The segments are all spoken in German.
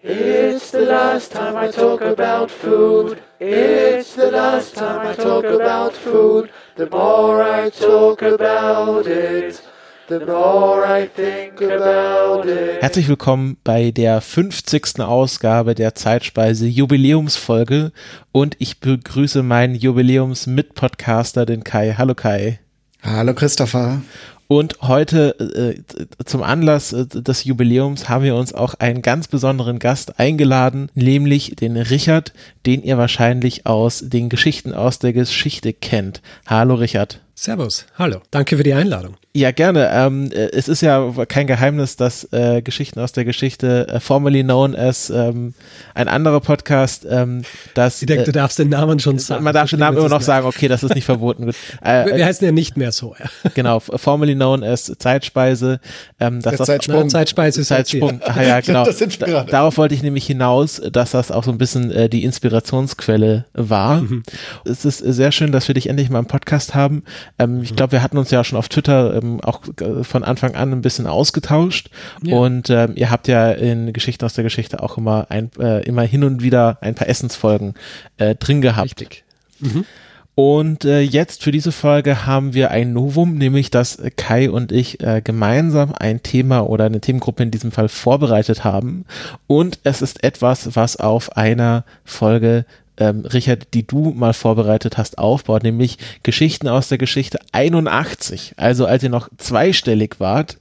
It's the last time I talk about food. It's the last time I talk about food. The more I talk about it, the more I think about it. Herzlich willkommen bei der 50. Ausgabe der Zeitspeise Jubiläumsfolge und ich begrüße meinen Jubiläums-Mitpodcaster, den Kai. Hallo Kai. Hallo Christopher. Und heute äh, zum Anlass äh, des Jubiläums haben wir uns auch einen ganz besonderen Gast eingeladen, nämlich den Richard, den ihr wahrscheinlich aus den Geschichten aus der Geschichte kennt. Hallo Richard. Servus, hallo, danke für die Einladung. Ja, gerne. Ähm, äh, es ist ja kein Geheimnis, dass äh, Geschichten aus der Geschichte, äh, formerly known as ähm, ein anderer Podcast, ähm, dass. Ich denke, du darfst den Namen schon sagen. Man darf den Namen immer noch sagen, okay, das ist nicht verboten. Äh, wir, wir heißen ja nicht mehr so. Ja. Genau, formerly known as Zeitspeise. Ähm, dass das, Zeitsprung. Na, Zeitspeise ist Zeitsprung. Ah, ja, genau. da, darauf wollte ich nämlich hinaus, dass das auch so ein bisschen äh, die Inspirationsquelle war. Mhm. Es ist sehr schön, dass wir dich endlich mal im Podcast haben. Ähm, ich glaube, wir hatten uns ja schon auf Twitter ähm, auch äh, von Anfang an ein bisschen ausgetauscht. Ja. Und ähm, ihr habt ja in Geschichten aus der Geschichte auch immer ein, äh, immer hin und wieder ein paar Essensfolgen äh, drin gehabt. Richtig. Mhm. Und äh, jetzt für diese Folge haben wir ein Novum, nämlich dass Kai und ich äh, gemeinsam ein Thema oder eine Themengruppe in diesem Fall vorbereitet haben. Und es ist etwas, was auf einer Folge ähm, Richard, die du mal vorbereitet hast, aufbaut, nämlich Geschichten aus der Geschichte 81. Also als ihr noch zweistellig wart,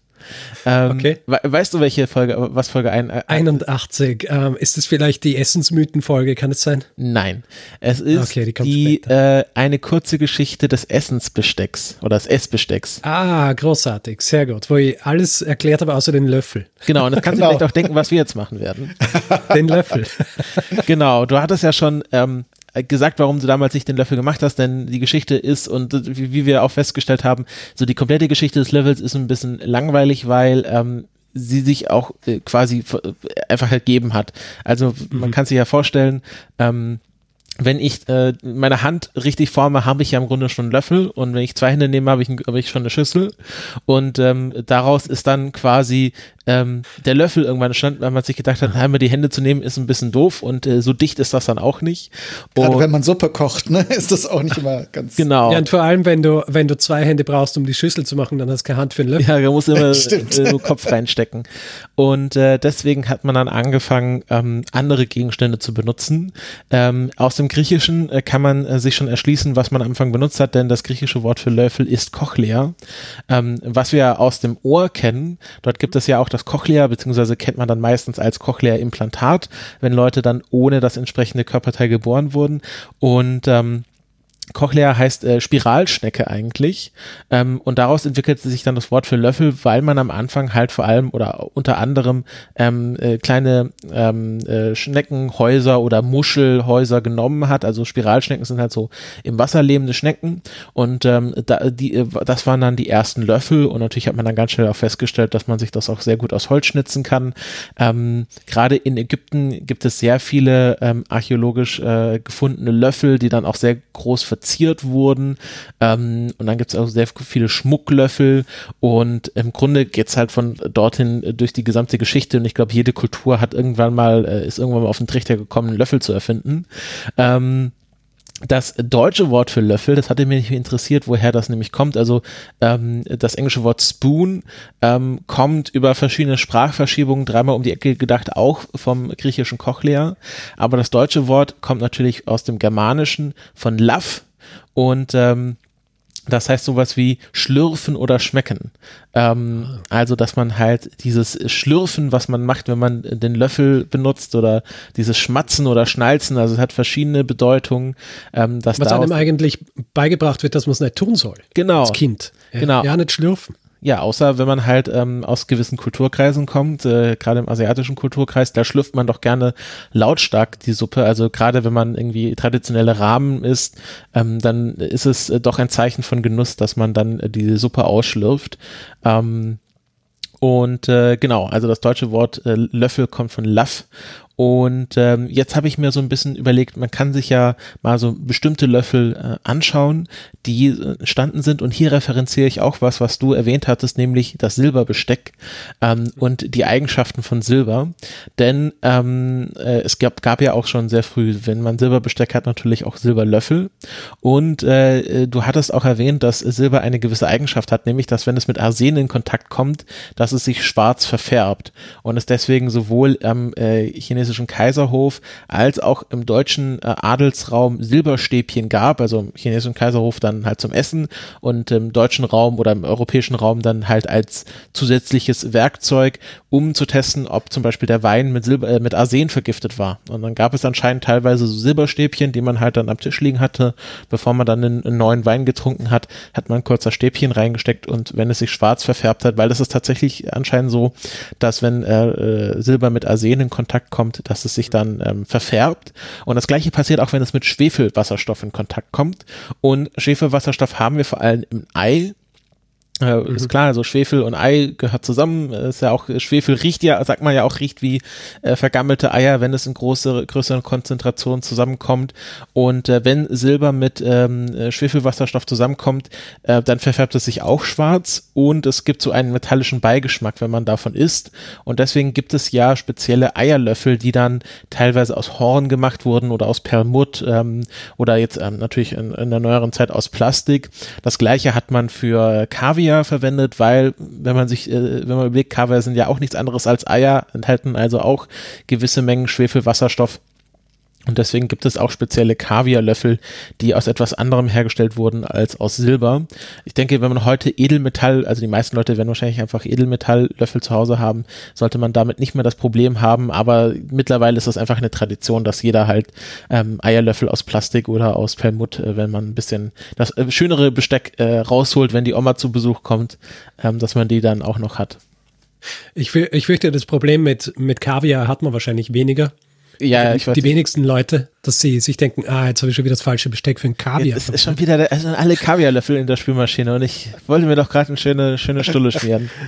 ähm, okay. We weißt du, welche Folge, was Folge ein, äh, 81. Ähm, ist es vielleicht die Essensmythen-Folge, kann es sein? Nein. Es ist okay, die, die äh, eine kurze Geschichte des Essensbestecks oder des Essbestecks. Ah, großartig, sehr gut. Wo ich alles erklärt habe, außer den Löffel. Genau, und das kannst genau. du vielleicht auch denken, was wir jetzt machen werden. den Löffel. genau, du hattest ja schon ähm, äh, gesagt, warum du damals nicht den Löffel gemacht hast, denn die Geschichte ist und wie, wie wir auch festgestellt haben, so die komplette Geschichte des Levels ist ein bisschen langweilig, weil ähm, sie sich auch äh, quasi äh, einfach ergeben hat. Also mhm. man kann sich ja vorstellen, ähm, wenn ich äh, meine Hand richtig forme, habe ich ja im Grunde schon einen Löffel und wenn ich zwei Hände nehme, habe ich, hab ich schon eine Schüssel und ähm, daraus ist dann quasi ähm, der Löffel irgendwann stand, weil man sich gedacht hat, einmal die Hände zu nehmen ist ein bisschen doof und äh, so dicht ist das dann auch nicht. Gerade und, wenn man Suppe kocht, ne, ist das auch nicht immer ganz genau. Ja und vor allem, wenn du wenn du zwei Hände brauchst, um die Schüssel zu machen, dann hast du keine Hand für den Löffel. Ja, da muss immer äh, so Kopf reinstecken und äh, deswegen hat man dann angefangen, ähm, andere Gegenstände zu benutzen. Ähm, aus dem Griechischen äh, kann man äh, sich schon erschließen, was man am Anfang benutzt hat, denn das griechische Wort für Löffel ist Cochlea, ähm, was wir aus dem Ohr kennen. Dort gibt es ja auch das das Cochlea, beziehungsweise kennt man dann meistens als Cochlea-Implantat, wenn Leute dann ohne das entsprechende Körperteil geboren wurden. Und ähm, Cochlea heißt äh, Spiralschnecke eigentlich ähm, und daraus entwickelte sich dann das Wort für Löffel, weil man am Anfang halt vor allem oder unter anderem ähm, äh, kleine ähm, äh, Schneckenhäuser oder Muschelhäuser genommen hat. Also Spiralschnecken sind halt so im Wasser lebende Schnecken und ähm, da, die, äh, das waren dann die ersten Löffel und natürlich hat man dann ganz schnell auch festgestellt, dass man sich das auch sehr gut aus Holz schnitzen kann. Ähm, Gerade in Ägypten gibt es sehr viele ähm, archäologisch äh, gefundene Löffel, die dann auch sehr groß verziert wurden. Ähm, und dann gibt es auch sehr viele Schmucklöffel und im Grunde geht es halt von dorthin durch die gesamte Geschichte und ich glaube, jede Kultur hat irgendwann mal, äh, ist irgendwann mal auf den Trichter gekommen, einen Löffel zu erfinden. Ähm, das deutsche Wort für Löffel, das hatte mich interessiert, woher das nämlich kommt. Also ähm, das englische Wort Spoon ähm, kommt über verschiedene Sprachverschiebungen dreimal um die Ecke gedacht, auch vom griechischen Cochlea. Aber das deutsche Wort kommt natürlich aus dem Germanischen von Laff und ähm, das heißt sowas wie schlürfen oder schmecken. Ähm. Also, dass man halt dieses Schlürfen, was man macht, wenn man den Löffel benutzt oder dieses Schmatzen oder Schnalzen, also es hat verschiedene Bedeutungen. Ähm, dass was einem eigentlich beigebracht wird, dass man es nicht tun soll. Genau. Als Kind. Ja, genau. Ja, nicht schlürfen. Ja, außer wenn man halt ähm, aus gewissen Kulturkreisen kommt, äh, gerade im asiatischen Kulturkreis, da schlürft man doch gerne lautstark die Suppe. Also gerade wenn man irgendwie traditionelle Rahmen isst, ähm, dann ist es äh, doch ein Zeichen von Genuss, dass man dann äh, die Suppe ausschlürft. Ähm, und äh, genau, also das deutsche Wort äh, Löffel kommt von Laff Und ähm, jetzt habe ich mir so ein bisschen überlegt, man kann sich ja mal so bestimmte Löffel äh, anschauen, die äh, entstanden sind. Und hier referenziere ich auch was, was du erwähnt hattest, nämlich das Silberbesteck ähm, und die Eigenschaften von Silber. Denn ähm, äh, es gab, gab ja auch schon sehr früh, wenn man Silberbesteck hat, natürlich auch Silberlöffel. Und äh, du hattest auch erwähnt, dass Silber eine gewisse Eigenschaft hat, nämlich dass wenn es mit Arsen in Kontakt kommt, dass es sich schwarz verfärbt und es deswegen sowohl am äh, chinesischen Kaiserhof als auch im deutschen äh, Adelsraum Silberstäbchen gab, also im chinesischen Kaiserhof dann halt zum Essen und im deutschen Raum oder im europäischen Raum dann halt als zusätzliches Werkzeug, um zu testen, ob zum Beispiel der Wein mit Silber, äh, mit Arsen vergiftet war. Und dann gab es anscheinend teilweise so Silberstäbchen, die man halt dann am Tisch liegen hatte, bevor man dann einen, einen neuen Wein getrunken hat, hat man kurzer Stäbchen reingesteckt und wenn es sich schwarz verfärbt hat, weil das ist tatsächlich anscheinend so, dass wenn äh, äh, Silber mit Arsen in Kontakt kommt, dass es sich dann ähm, verfärbt. Und das gleiche passiert auch, wenn es mit Schwefelwasserstoff in Kontakt kommt. Und Schwefelwasserstoff haben wir vor allem im Ei äh, mhm. Ist klar, also Schwefel und Ei gehört zusammen. Ist ja auch, Schwefel riecht ja, sagt man ja auch, riecht wie äh, vergammelte Eier, wenn es in große, größeren Konzentrationen zusammenkommt. Und äh, wenn Silber mit ähm, äh, Schwefelwasserstoff zusammenkommt, äh, dann verfärbt es sich auch schwarz und es gibt so einen metallischen Beigeschmack, wenn man davon isst. Und deswegen gibt es ja spezielle Eierlöffel, die dann teilweise aus Horn gemacht wurden oder aus Perlmutt ähm, oder jetzt ähm, natürlich in, in der neueren Zeit aus Plastik. Das gleiche hat man für Kaviar Kaviar verwendet, weil, wenn man sich, äh, wenn man überlegt, Kaviar sind ja auch nichts anderes als Eier, enthalten also auch gewisse Mengen Schwefelwasserstoff. Und deswegen gibt es auch spezielle Kaviarlöffel, die aus etwas anderem hergestellt wurden als aus Silber. Ich denke, wenn man heute Edelmetall, also die meisten Leute werden wahrscheinlich einfach Edelmetalllöffel zu Hause haben, sollte man damit nicht mehr das Problem haben. Aber mittlerweile ist das einfach eine Tradition, dass jeder halt ähm, Eierlöffel aus Plastik oder aus Perlmutt, äh, wenn man ein bisschen das äh, schönere Besteck äh, rausholt, wenn die Oma zu Besuch kommt, ähm, dass man die dann auch noch hat. Ich, ich fürchte, das Problem mit, mit Kaviar hat man wahrscheinlich weniger. Ja, ich weiß die wenigsten Leute, dass sie sich denken, ah, jetzt habe ich schon wieder das falsche Besteck für ein Kaviar. Das ist schon wieder, der, also alle Kaviarlöffel in der Spülmaschine und ich wollte mir doch gerade eine schöne, schöne Stulle schmieren.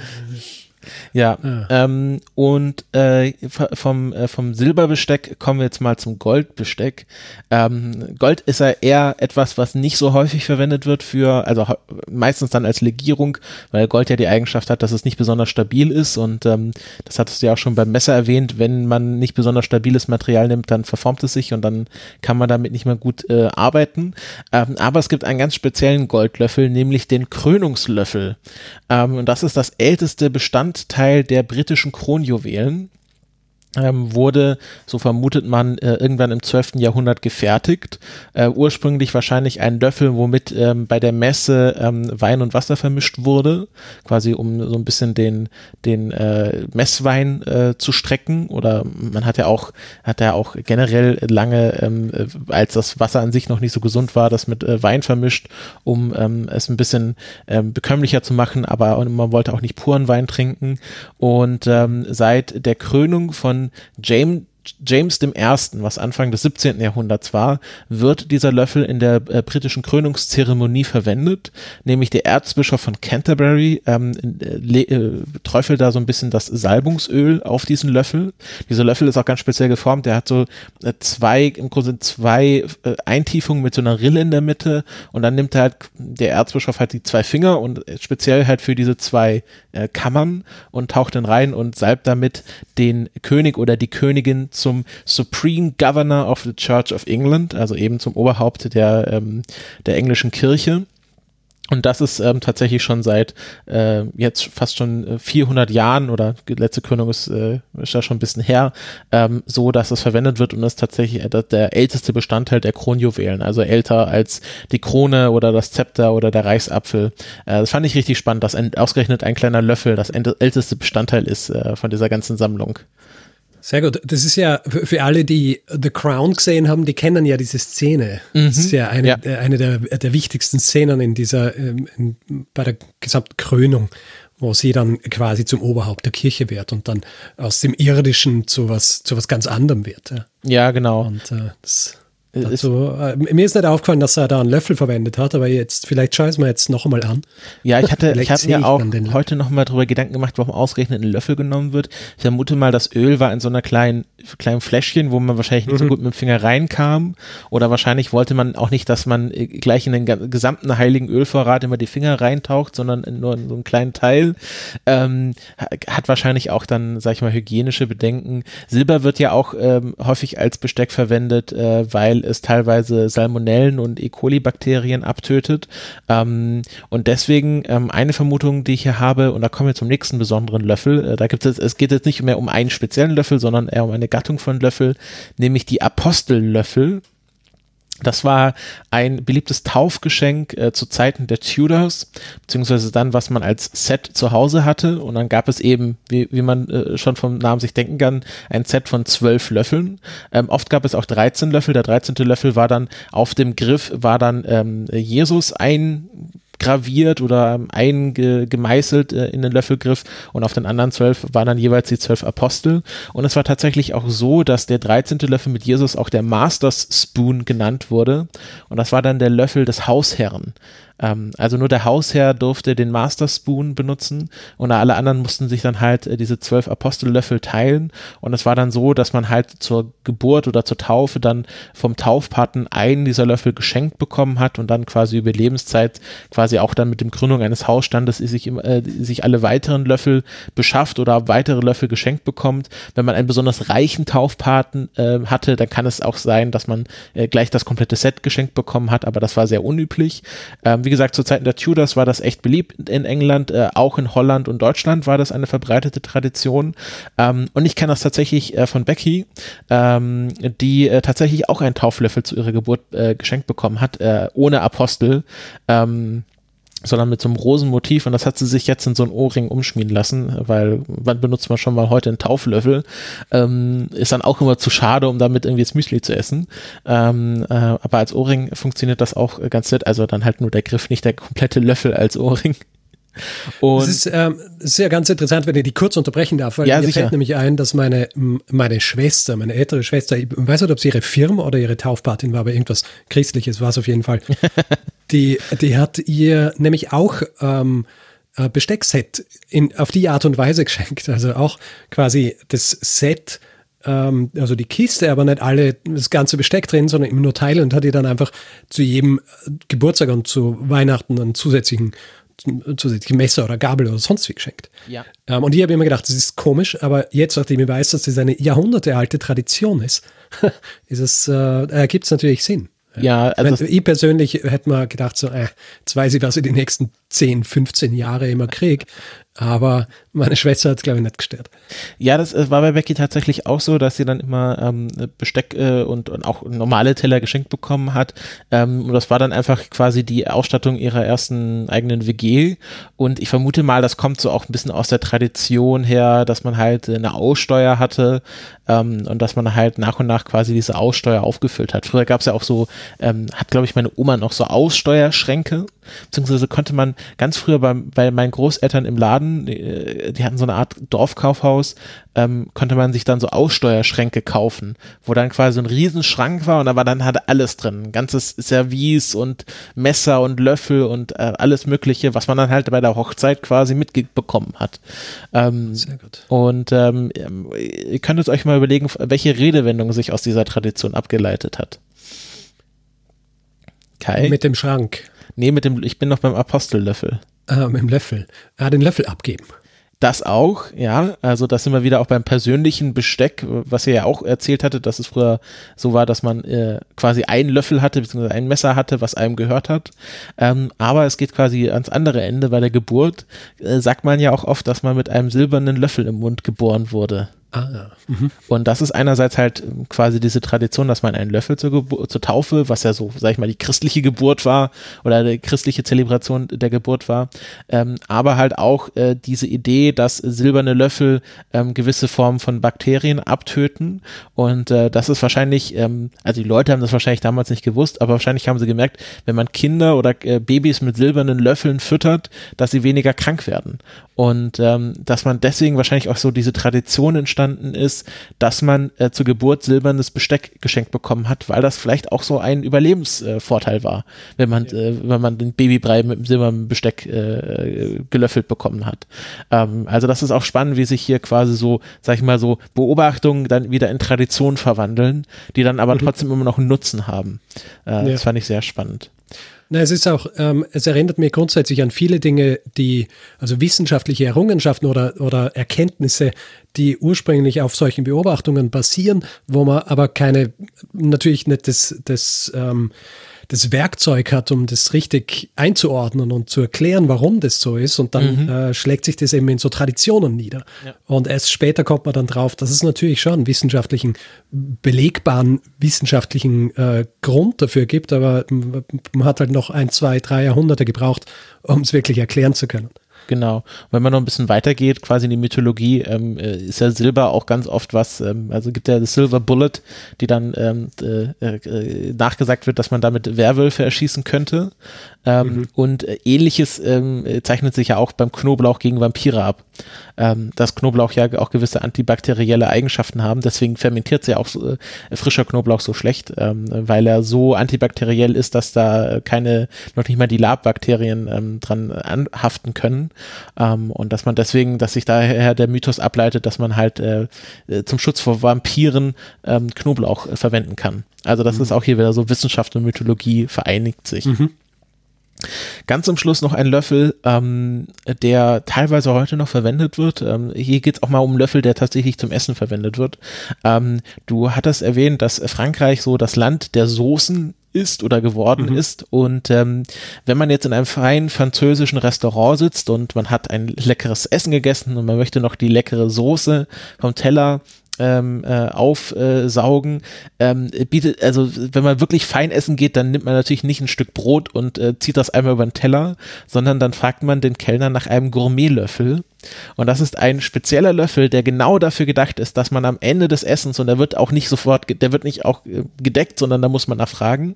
Ja, ah. ähm, und äh, vom, äh, vom Silberbesteck kommen wir jetzt mal zum Goldbesteck. Ähm, Gold ist ja eher etwas, was nicht so häufig verwendet wird für, also meistens dann als Legierung, weil Gold ja die Eigenschaft hat, dass es nicht besonders stabil ist und ähm, das hattest du ja auch schon beim Messer erwähnt, wenn man nicht besonders stabiles Material nimmt, dann verformt es sich und dann kann man damit nicht mehr gut äh, arbeiten. Ähm, aber es gibt einen ganz speziellen Goldlöffel, nämlich den Krönungslöffel. Ähm, und das ist das älteste Bestandteil der britischen Kronjuwelen ähm, wurde, so vermutet man, äh, irgendwann im 12. Jahrhundert gefertigt. Äh, ursprünglich wahrscheinlich ein Löffel, womit ähm, bei der Messe ähm, Wein und Wasser vermischt wurde, quasi um so ein bisschen den, den äh, Messwein äh, zu strecken. Oder man hat ja auch, hat ja auch generell lange, ähm, äh, als das Wasser an sich noch nicht so gesund war, das mit äh, Wein vermischt, um ähm, es ein bisschen ähm, bekömmlicher zu machen, aber man wollte auch nicht puren Wein trinken. Und seit der Krönung von James James I., was Anfang des 17. Jahrhunderts war, wird dieser Löffel in der äh, britischen Krönungszeremonie verwendet, nämlich der Erzbischof von Canterbury ähm, äh, äh, träufelt da so ein bisschen das Salbungsöl auf diesen Löffel. Dieser Löffel ist auch ganz speziell geformt, der hat so äh, zwei, im Grunde zwei äh, Eintiefungen mit so einer Rille in der Mitte und dann nimmt er halt, der Erzbischof halt die zwei Finger und speziell halt für diese zwei äh, Kammern und taucht dann rein und salbt damit den König oder die Königin zum Supreme Governor of the Church of England, also eben zum Oberhaupt der, ähm, der englischen Kirche. Und das ist ähm, tatsächlich schon seit äh, jetzt fast schon 400 äh, Jahren oder letzte Krönung ist, äh, ist ja schon ein bisschen her, ähm, so dass es verwendet wird und ist tatsächlich äh, der älteste Bestandteil der Kronjuwelen, also älter als die Krone oder das Zepter oder der Reichsapfel. Äh, das fand ich richtig spannend, dass ein, ausgerechnet ein kleiner Löffel das älteste Bestandteil ist äh, von dieser ganzen Sammlung. Sehr gut. Das ist ja für alle, die The Crown gesehen haben, die kennen ja diese Szene. Mhm. Das ist ja eine, ja. Äh, eine der, der wichtigsten Szenen in dieser, ähm, in, bei der gesamten Krönung, wo sie dann quasi zum Oberhaupt der Kirche wird und dann aus dem Irdischen zu was, zu was ganz anderem wird. Ja, ja genau. Und äh, das Also, äh, mir ist nicht aufgefallen, dass er da einen Löffel verwendet hat, aber jetzt, vielleicht schaue ich es mir jetzt noch einmal an. Ja, ich hatte, ich habe mir auch heute noch mal darüber Gedanken gemacht, warum ausgerechnet ein Löffel genommen wird. Ich vermute mal, das Öl war in so einer kleinen, kleinen Fläschchen, wo man wahrscheinlich nicht mhm. so gut mit dem Finger reinkam. Oder wahrscheinlich wollte man auch nicht, dass man äh, gleich in den gesamten heiligen Ölvorrat immer die Finger reintaucht, sondern nur in so einen kleinen Teil. Ähm, hat wahrscheinlich auch dann, sag ich mal, hygienische Bedenken. Silber wird ja auch ähm, häufig als Besteck verwendet, äh, weil weil es teilweise Salmonellen und E. coli-Bakterien abtötet. Ähm, und deswegen ähm, eine Vermutung, die ich hier habe, und da kommen wir zum nächsten besonderen Löffel. Äh, da gibt es, es geht jetzt nicht mehr um einen speziellen Löffel, sondern eher um eine Gattung von Löffel, nämlich die Apostellöffel. Das war ein beliebtes Taufgeschenk äh, zu Zeiten der Tudors, beziehungsweise dann, was man als Set zu Hause hatte. Und dann gab es eben, wie, wie man äh, schon vom Namen sich denken kann, ein Set von zwölf Löffeln. Ähm, oft gab es auch 13 Löffel. Der 13. Löffel war dann auf dem Griff, war dann ähm, Jesus ein graviert oder eingemeißelt äh, in den Löffelgriff und auf den anderen zwölf waren dann jeweils die zwölf Apostel. Und es war tatsächlich auch so, dass der dreizehnte Löffel mit Jesus auch der Masters Spoon genannt wurde. Und das war dann der Löffel des Hausherren. Ähm, also nur der Hausherr durfte den Master Spoon benutzen und alle anderen mussten sich dann halt äh, diese zwölf Apostellöffel teilen. Und es war dann so, dass man halt zur Geburt oder zur Taufe dann vom Taufpaten einen dieser Löffel geschenkt bekommen hat und dann quasi über Lebenszeit quasi auch dann mit dem Gründung eines Hausstandes sich, äh, sich alle weiteren Löffel beschafft oder weitere Löffel geschenkt bekommt. Wenn man einen besonders reichen Taufpaten äh, hatte, dann kann es auch sein, dass man äh, gleich das komplette Set geschenkt bekommen hat, aber das war sehr unüblich. Ähm, wie gesagt, zu Zeiten der Tudors war das echt beliebt in England, äh, auch in Holland und Deutschland war das eine verbreitete Tradition. Ähm, und ich kenne das tatsächlich äh, von Becky, ähm, die äh, tatsächlich auch einen Tauflöffel zu ihrer Geburt äh, geschenkt bekommen hat, äh, ohne Apostel. Ähm, sondern mit so einem Rosenmotiv und das hat sie sich jetzt in so ein Ohrring umschmieden lassen, weil wann benutzt man schon mal heute einen Tauflöffel? Ähm, ist dann auch immer zu schade, um damit irgendwie das Müsli zu essen. Ähm, äh, aber als Ohrring funktioniert das auch ganz nett, also dann halt nur der Griff, nicht der komplette Löffel als Ohrring. Und das ist, ähm, ja ganz interessant, wenn ich die kurz unterbrechen darf, weil ja, mir sicher. fällt nämlich ein, dass meine, meine Schwester, meine ältere Schwester, ich weiß nicht, ob sie ihre Firma oder ihre Taufpatin war, aber irgendwas Christliches war es auf jeden Fall. die, die hat ihr nämlich auch ähm, Besteckset in, auf die Art und Weise geschenkt. Also auch quasi das Set ähm, also die Kiste, aber nicht alle das ganze Besteck drin, sondern immer nur Teile und hat ihr dann einfach zu jedem Geburtstag und zu Weihnachten einen zusätzlichen zusätzliche Messer oder Gabel oder sonst wie geschenkt. Ja. Ähm, und ich habe immer gedacht, das ist komisch, aber jetzt, nachdem ich weiß, dass das eine jahrhundertealte Tradition ist, ist es, äh, ergibt es natürlich Sinn. Ja, also ich, ich persönlich hätte mal gedacht, so, äh, jetzt weiß ich, was ich die nächsten 10, 15 Jahre immer kriege. Aber meine Schwester hat es, glaube ich, nicht gestört. Ja, das äh, war bei Becky tatsächlich auch so, dass sie dann immer ähm, Besteck äh, und, und, auch normale Teller geschenkt bekommen hat. Ähm, und das war dann einfach quasi die Ausstattung ihrer ersten eigenen WG. Und ich vermute mal, das kommt so auch ein bisschen aus der Tradition her, dass man halt eine Aussteuer hatte ähm, und dass man halt nach und nach quasi diese Aussteuer aufgefüllt hat. Früher gab es ja auch so, ähm, hat glaube ich meine Oma noch so Aussteuerschränke beziehungsweise konnte man ganz früher bei, bei meinen Großeltern im Laden, die, äh, die hatten so eine Art Dorfkaufhaus, ähm, konnte man sich dann so Aussteuerschränke kaufen, wo dann quasi so ein Riesenschrank war und da war dann halt alles drin, ein ganzes Service und Messer und Löffel und äh, alles mögliche, was man dann halt bei der Hochzeit quasi mitbekommen hat. Ähm, Sehr gut. Und ähm, ihr könnt euch mal überlegen, welche Redewendung sich aus dieser Tradition abgeleitet hat. Kai? Mit dem Schrank. Nee, mit dem, ich bin noch beim Apostellöffel. Ah, mit dem Löffel. Ah, den Löffel abgeben. Das auch, ja. Also das sind wir wieder auch beim persönlichen Besteck, was ihr ja auch erzählt hatte, dass es früher so war, dass man äh, quasi einen Löffel hatte, beziehungsweise ein Messer hatte, was einem gehört hat. Ähm, aber es geht quasi ans andere Ende. Bei der Geburt äh, sagt man ja auch oft, dass man mit einem silbernen Löffel im Mund geboren wurde. Ah. Mhm. Und das ist einerseits halt quasi diese Tradition, dass man einen Löffel zur, zur Taufe, was ja so, sag ich mal, die christliche Geburt war oder die christliche Zelebration der Geburt war, ähm, aber halt auch äh, diese Idee, dass silberne Löffel ähm, gewisse Formen von Bakterien abtöten und äh, das ist wahrscheinlich, ähm, also die Leute haben das wahrscheinlich damals nicht gewusst, aber wahrscheinlich haben sie gemerkt, wenn man Kinder oder äh, Babys mit silbernen Löffeln füttert, dass sie weniger krank werden und ähm, dass man deswegen wahrscheinlich auch so diese Tradition entsteht, entstanden ist, dass man äh, zur Geburt silbernes Besteck geschenkt bekommen hat, weil das vielleicht auch so ein Überlebensvorteil äh, war, wenn man, ja. äh, wenn man den Babybrei mit dem silbernen Besteck äh, gelöffelt bekommen hat. Ähm, also das ist auch spannend, wie sich hier quasi so, sag ich mal so, Beobachtungen dann wieder in Tradition verwandeln, die dann aber mhm. trotzdem immer noch einen Nutzen haben. Äh, ja. Das fand ich sehr spannend. Na, es ist auch, ähm, es erinnert mir grundsätzlich an viele Dinge, die, also wissenschaftliche Errungenschaften oder, oder Erkenntnisse, die ursprünglich auf solchen Beobachtungen basieren, wo man aber keine, natürlich nicht das, das ähm, das Werkzeug hat, um das richtig einzuordnen und zu erklären, warum das so ist. Und dann mhm. äh, schlägt sich das eben in so Traditionen nieder. Ja. Und erst später kommt man dann drauf, dass es natürlich schon einen wissenschaftlichen, belegbaren wissenschaftlichen äh, Grund dafür gibt, aber man hat halt noch ein, zwei, drei Jahrhunderte gebraucht, um es wirklich erklären zu können. Genau. Wenn man noch ein bisschen weitergeht, quasi in die Mythologie, ähm, äh, ist ja Silber auch ganz oft was, ähm, also gibt ja das Silver Bullet, die dann ähm, äh, äh, nachgesagt wird, dass man damit Werwölfe erschießen könnte. Ähm, mhm. Und äh, ähnliches ähm, zeichnet sich ja auch beim Knoblauch gegen Vampire ab. Ähm, dass Knoblauch ja auch gewisse antibakterielle Eigenschaften haben. Deswegen fermentiert ja auch so, äh, frischer Knoblauch so schlecht, ähm, weil er so antibakteriell ist, dass da keine, noch nicht mal die Labbakterien ähm, dran anhaften können. Ähm, und dass man deswegen, dass sich daher der Mythos ableitet, dass man halt äh, äh zum Schutz vor Vampiren Knoblauch äh, verwenden kann. Also das mhm. ist auch hier wieder so Wissenschaft und Mythologie vereinigt sich. Mhm. Ganz zum Schluss noch ein Löffel, ähm, der teilweise heute noch verwendet wird. Ähm, hier geht es auch mal um Löffel, der tatsächlich zum Essen verwendet wird. Ähm, du hattest erwähnt, dass Frankreich so das Land der Soßen ist oder geworden mhm. ist. Und ähm, wenn man jetzt in einem feinen französischen Restaurant sitzt und man hat ein leckeres Essen gegessen und man möchte noch die leckere Soße vom Teller ähm, äh, aufsaugen. Ähm, bietet, also wenn man wirklich fein essen geht, dann nimmt man natürlich nicht ein Stück Brot und äh, zieht das einmal über den Teller, sondern dann fragt man den Kellner nach einem Gourmetlöffel. Und das ist ein spezieller Löffel, der genau dafür gedacht ist, dass man am Ende des Essens, und der wird auch nicht sofort, der wird nicht auch äh, gedeckt, sondern da muss man nachfragen,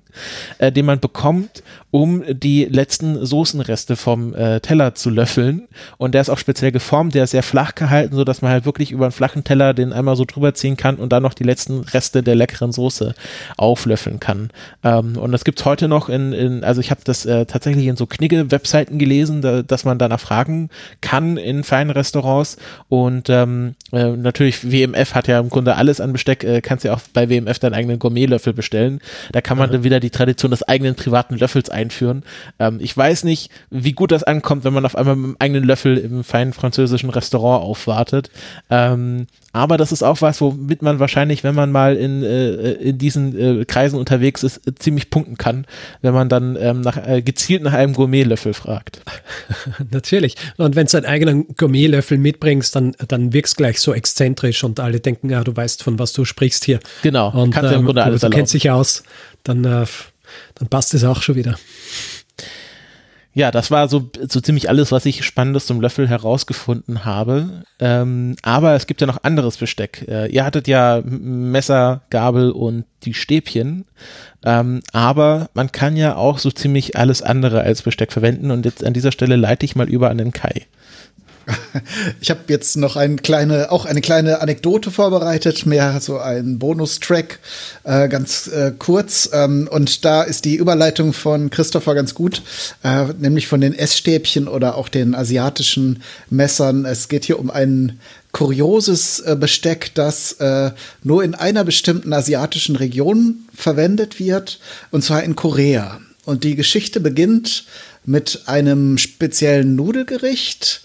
äh, den man bekommt, um die letzten Soßenreste vom äh, Teller zu löffeln. Und der ist auch speziell geformt, der ist sehr flach gehalten, so dass man halt wirklich über einen flachen Teller den einmal so drüber ziehen kann und dann noch die letzten Reste der leckeren Soße auflöffeln kann. Ähm, und das gibt's heute noch in, in also ich habe das äh, tatsächlich in so Knigge-Webseiten gelesen, da, dass man danach fragen kann in feinen Restaurants und ähm, äh, natürlich WMF hat ja im Grunde alles an Besteck, äh, kannst ja auch bei WMF deinen eigenen Gourmetlöffel bestellen. Da kann man mhm. dann wieder die Tradition des eigenen privaten Löffels einführen. Ähm, ich weiß nicht, wie gut das ankommt, wenn man auf einmal mit einem eigenen Löffel im feinen französischen Restaurant aufwartet. Ähm, aber das ist auch was, womit man wahrscheinlich, wenn man mal in, äh, in diesen äh, Kreisen unterwegs ist, äh, ziemlich punkten kann, wenn man dann ähm, nach, äh, gezielt nach einem Gourmetlöffel fragt. Natürlich. Und wenn du einen eigenen Gourmetlöffel mitbringst, dann, dann wirkst gleich so exzentrisch und alle denken, ja, du weißt, von was du sprichst hier. Genau. Und kannst ähm, im Grunde alles du, du kennst dich aus, dann, äh, dann passt es auch schon wieder ja, das war so, so ziemlich alles, was ich Spannendes zum Löffel herausgefunden habe. Ähm, aber es gibt ja noch anderes Besteck. Äh, ihr hattet ja Messer, Gabel und die Stäbchen. Ähm, aber man kann ja auch so ziemlich alles andere als Besteck verwenden. Und jetzt an dieser Stelle leite ich mal über an den Kai. Ich habe jetzt noch eine kleine, auch eine kleine Anekdote vorbereitet, mehr so ein Bonustrack, äh, ganz äh, kurz. Ähm, und da ist die Überleitung von Christopher ganz gut, äh, nämlich von den Essstäbchen oder auch den asiatischen Messern. Es geht hier um ein kurioses äh, Besteck, das äh, nur in einer bestimmten asiatischen Region verwendet wird, und zwar in Korea. Und die Geschichte beginnt mit einem speziellen Nudelgericht,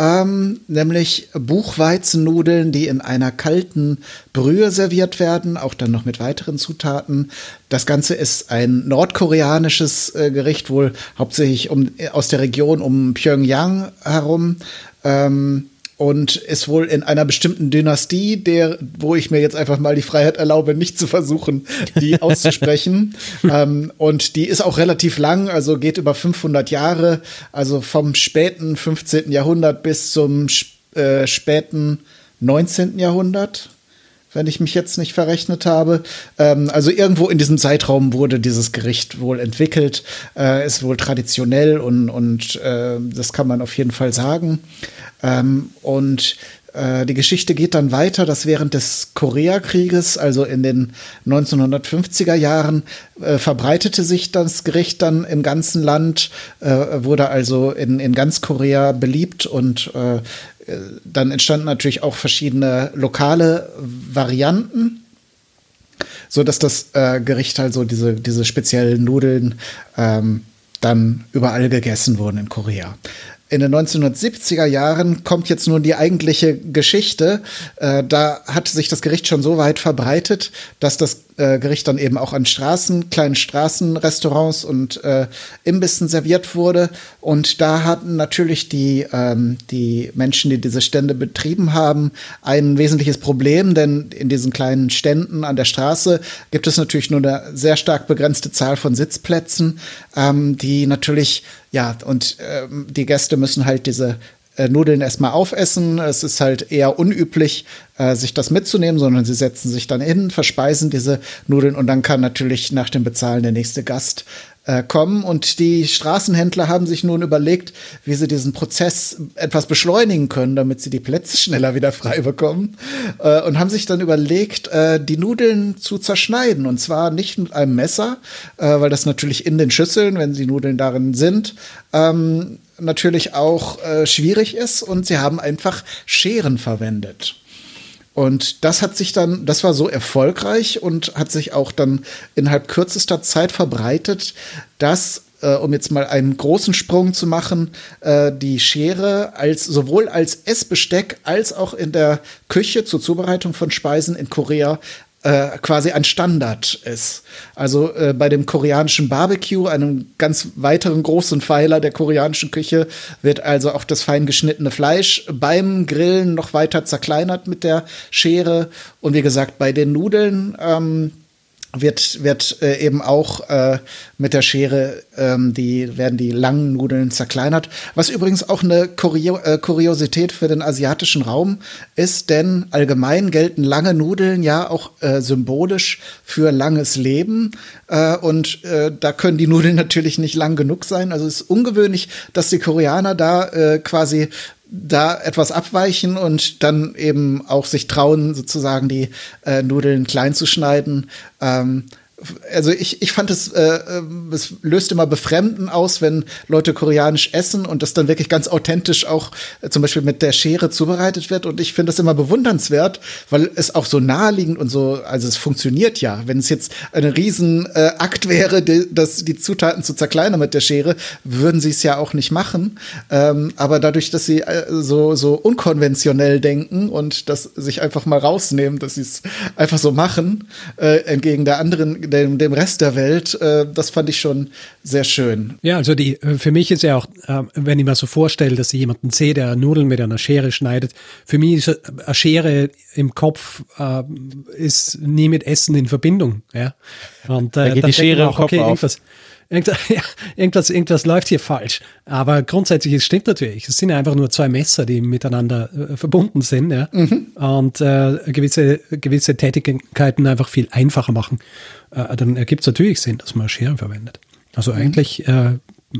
ähm, nämlich Buchweizennudeln, die in einer kalten Brühe serviert werden, auch dann noch mit weiteren Zutaten. Das Ganze ist ein nordkoreanisches äh, Gericht, wohl hauptsächlich um, aus der Region um Pyongyang herum. Ähm, und ist wohl in einer bestimmten Dynastie, der, wo ich mir jetzt einfach mal die Freiheit erlaube, nicht zu versuchen, die auszusprechen. ähm, und die ist auch relativ lang, also geht über 500 Jahre, also vom späten 15. Jahrhundert bis zum äh, späten 19. Jahrhundert wenn ich mich jetzt nicht verrechnet habe. Ähm, also irgendwo in diesem Zeitraum wurde dieses Gericht wohl entwickelt, äh, ist wohl traditionell und, und äh, das kann man auf jeden Fall sagen. Ähm, und die Geschichte geht dann weiter, dass während des Koreakrieges, also in den 1950er Jahren, äh, verbreitete sich das Gericht dann im ganzen Land, äh, wurde also in, in ganz Korea beliebt und äh, dann entstanden natürlich auch verschiedene lokale Varianten so dass das äh, Gericht also diese, diese speziellen Nudeln ähm, dann überall gegessen wurden in Korea in den 1970er Jahren kommt jetzt nun die eigentliche Geschichte. Äh, da hat sich das Gericht schon so weit verbreitet, dass das äh, Gericht dann eben auch an Straßen, kleinen Straßenrestaurants und äh, Imbissen serviert wurde. Und da hatten natürlich die, ähm, die Menschen, die diese Stände betrieben haben, ein wesentliches Problem, denn in diesen kleinen Ständen an der Straße gibt es natürlich nur eine sehr stark begrenzte Zahl von Sitzplätzen, ähm, die natürlich ja, und ähm, die Gäste müssen halt diese Nudeln erstmal aufessen. Es ist halt eher unüblich, äh, sich das mitzunehmen, sondern sie setzen sich dann hin, verspeisen diese Nudeln und dann kann natürlich nach dem Bezahlen der nächste Gast äh, kommen. Und die Straßenhändler haben sich nun überlegt, wie sie diesen Prozess etwas beschleunigen können, damit sie die Plätze schneller wieder frei bekommen. Äh, und haben sich dann überlegt, äh, die Nudeln zu zerschneiden. Und zwar nicht mit einem Messer, äh, weil das natürlich in den Schüsseln, wenn die Nudeln darin sind, ähm, natürlich auch äh, schwierig ist. Und sie haben einfach Scheren verwendet. Und das hat sich dann, das war so erfolgreich und hat sich auch dann innerhalb kürzester Zeit verbreitet, dass äh, um jetzt mal einen großen Sprung zu machen, äh, die Schere als sowohl als Essbesteck als auch in der Küche zur Zubereitung von Speisen in Korea äh, quasi ein Standard ist. Also äh, bei dem koreanischen Barbecue, einem ganz weiteren großen Pfeiler der koreanischen Küche, wird also auch das fein geschnittene Fleisch beim Grillen noch weiter zerkleinert mit der Schere. Und wie gesagt, bei den Nudeln ähm, wird, wird äh, eben auch äh, mit der Schere, ähm, die werden die langen Nudeln zerkleinert. Was übrigens auch eine Kurio äh, Kuriosität für den asiatischen Raum ist, denn allgemein gelten lange Nudeln ja auch äh, symbolisch für langes Leben. Äh, und äh, da können die Nudeln natürlich nicht lang genug sein. Also es ist ungewöhnlich, dass die Koreaner da äh, quasi da etwas abweichen und dann eben auch sich trauen, sozusagen die äh, Nudeln klein zu schneiden. Ähm, also ich, ich fand es, äh, äh, es löst immer Befremden aus, wenn Leute koreanisch essen und das dann wirklich ganz authentisch auch äh, zum Beispiel mit der Schere zubereitet wird. Und ich finde das immer bewundernswert, weil es auch so naheliegend und so, also es funktioniert ja. Wenn es jetzt ein Riesenakt äh, wäre, die, das, die Zutaten zu zerkleinern mit der Schere, würden sie es ja auch nicht machen. Ähm, aber dadurch, dass sie äh, so, so unkonventionell denken und das sich einfach mal rausnehmen, dass sie es einfach so machen, äh, entgegen der anderen dem, dem Rest der Welt. Äh, das fand ich schon sehr schön. Ja, also die, für mich ist ja auch, äh, wenn ich mir so vorstelle, dass ich jemanden sehe, der Nudeln mit einer Schere schneidet, für mich ist eine Schere im Kopf äh, ist nie mit Essen in Verbindung. Ja? Und äh, da geht die Schere auch, im Kopf okay, auf. Irgendwas, Irgendwas, ja, irgendwas, irgendwas läuft hier falsch. Aber grundsätzlich, es stimmt natürlich. Es sind einfach nur zwei Messer, die miteinander äh, verbunden sind, ja. Mhm. Und äh, gewisse, gewisse Tätigkeiten einfach viel einfacher machen. Äh, dann ergibt es natürlich Sinn, dass man Schere verwendet. Also mhm. eigentlich äh,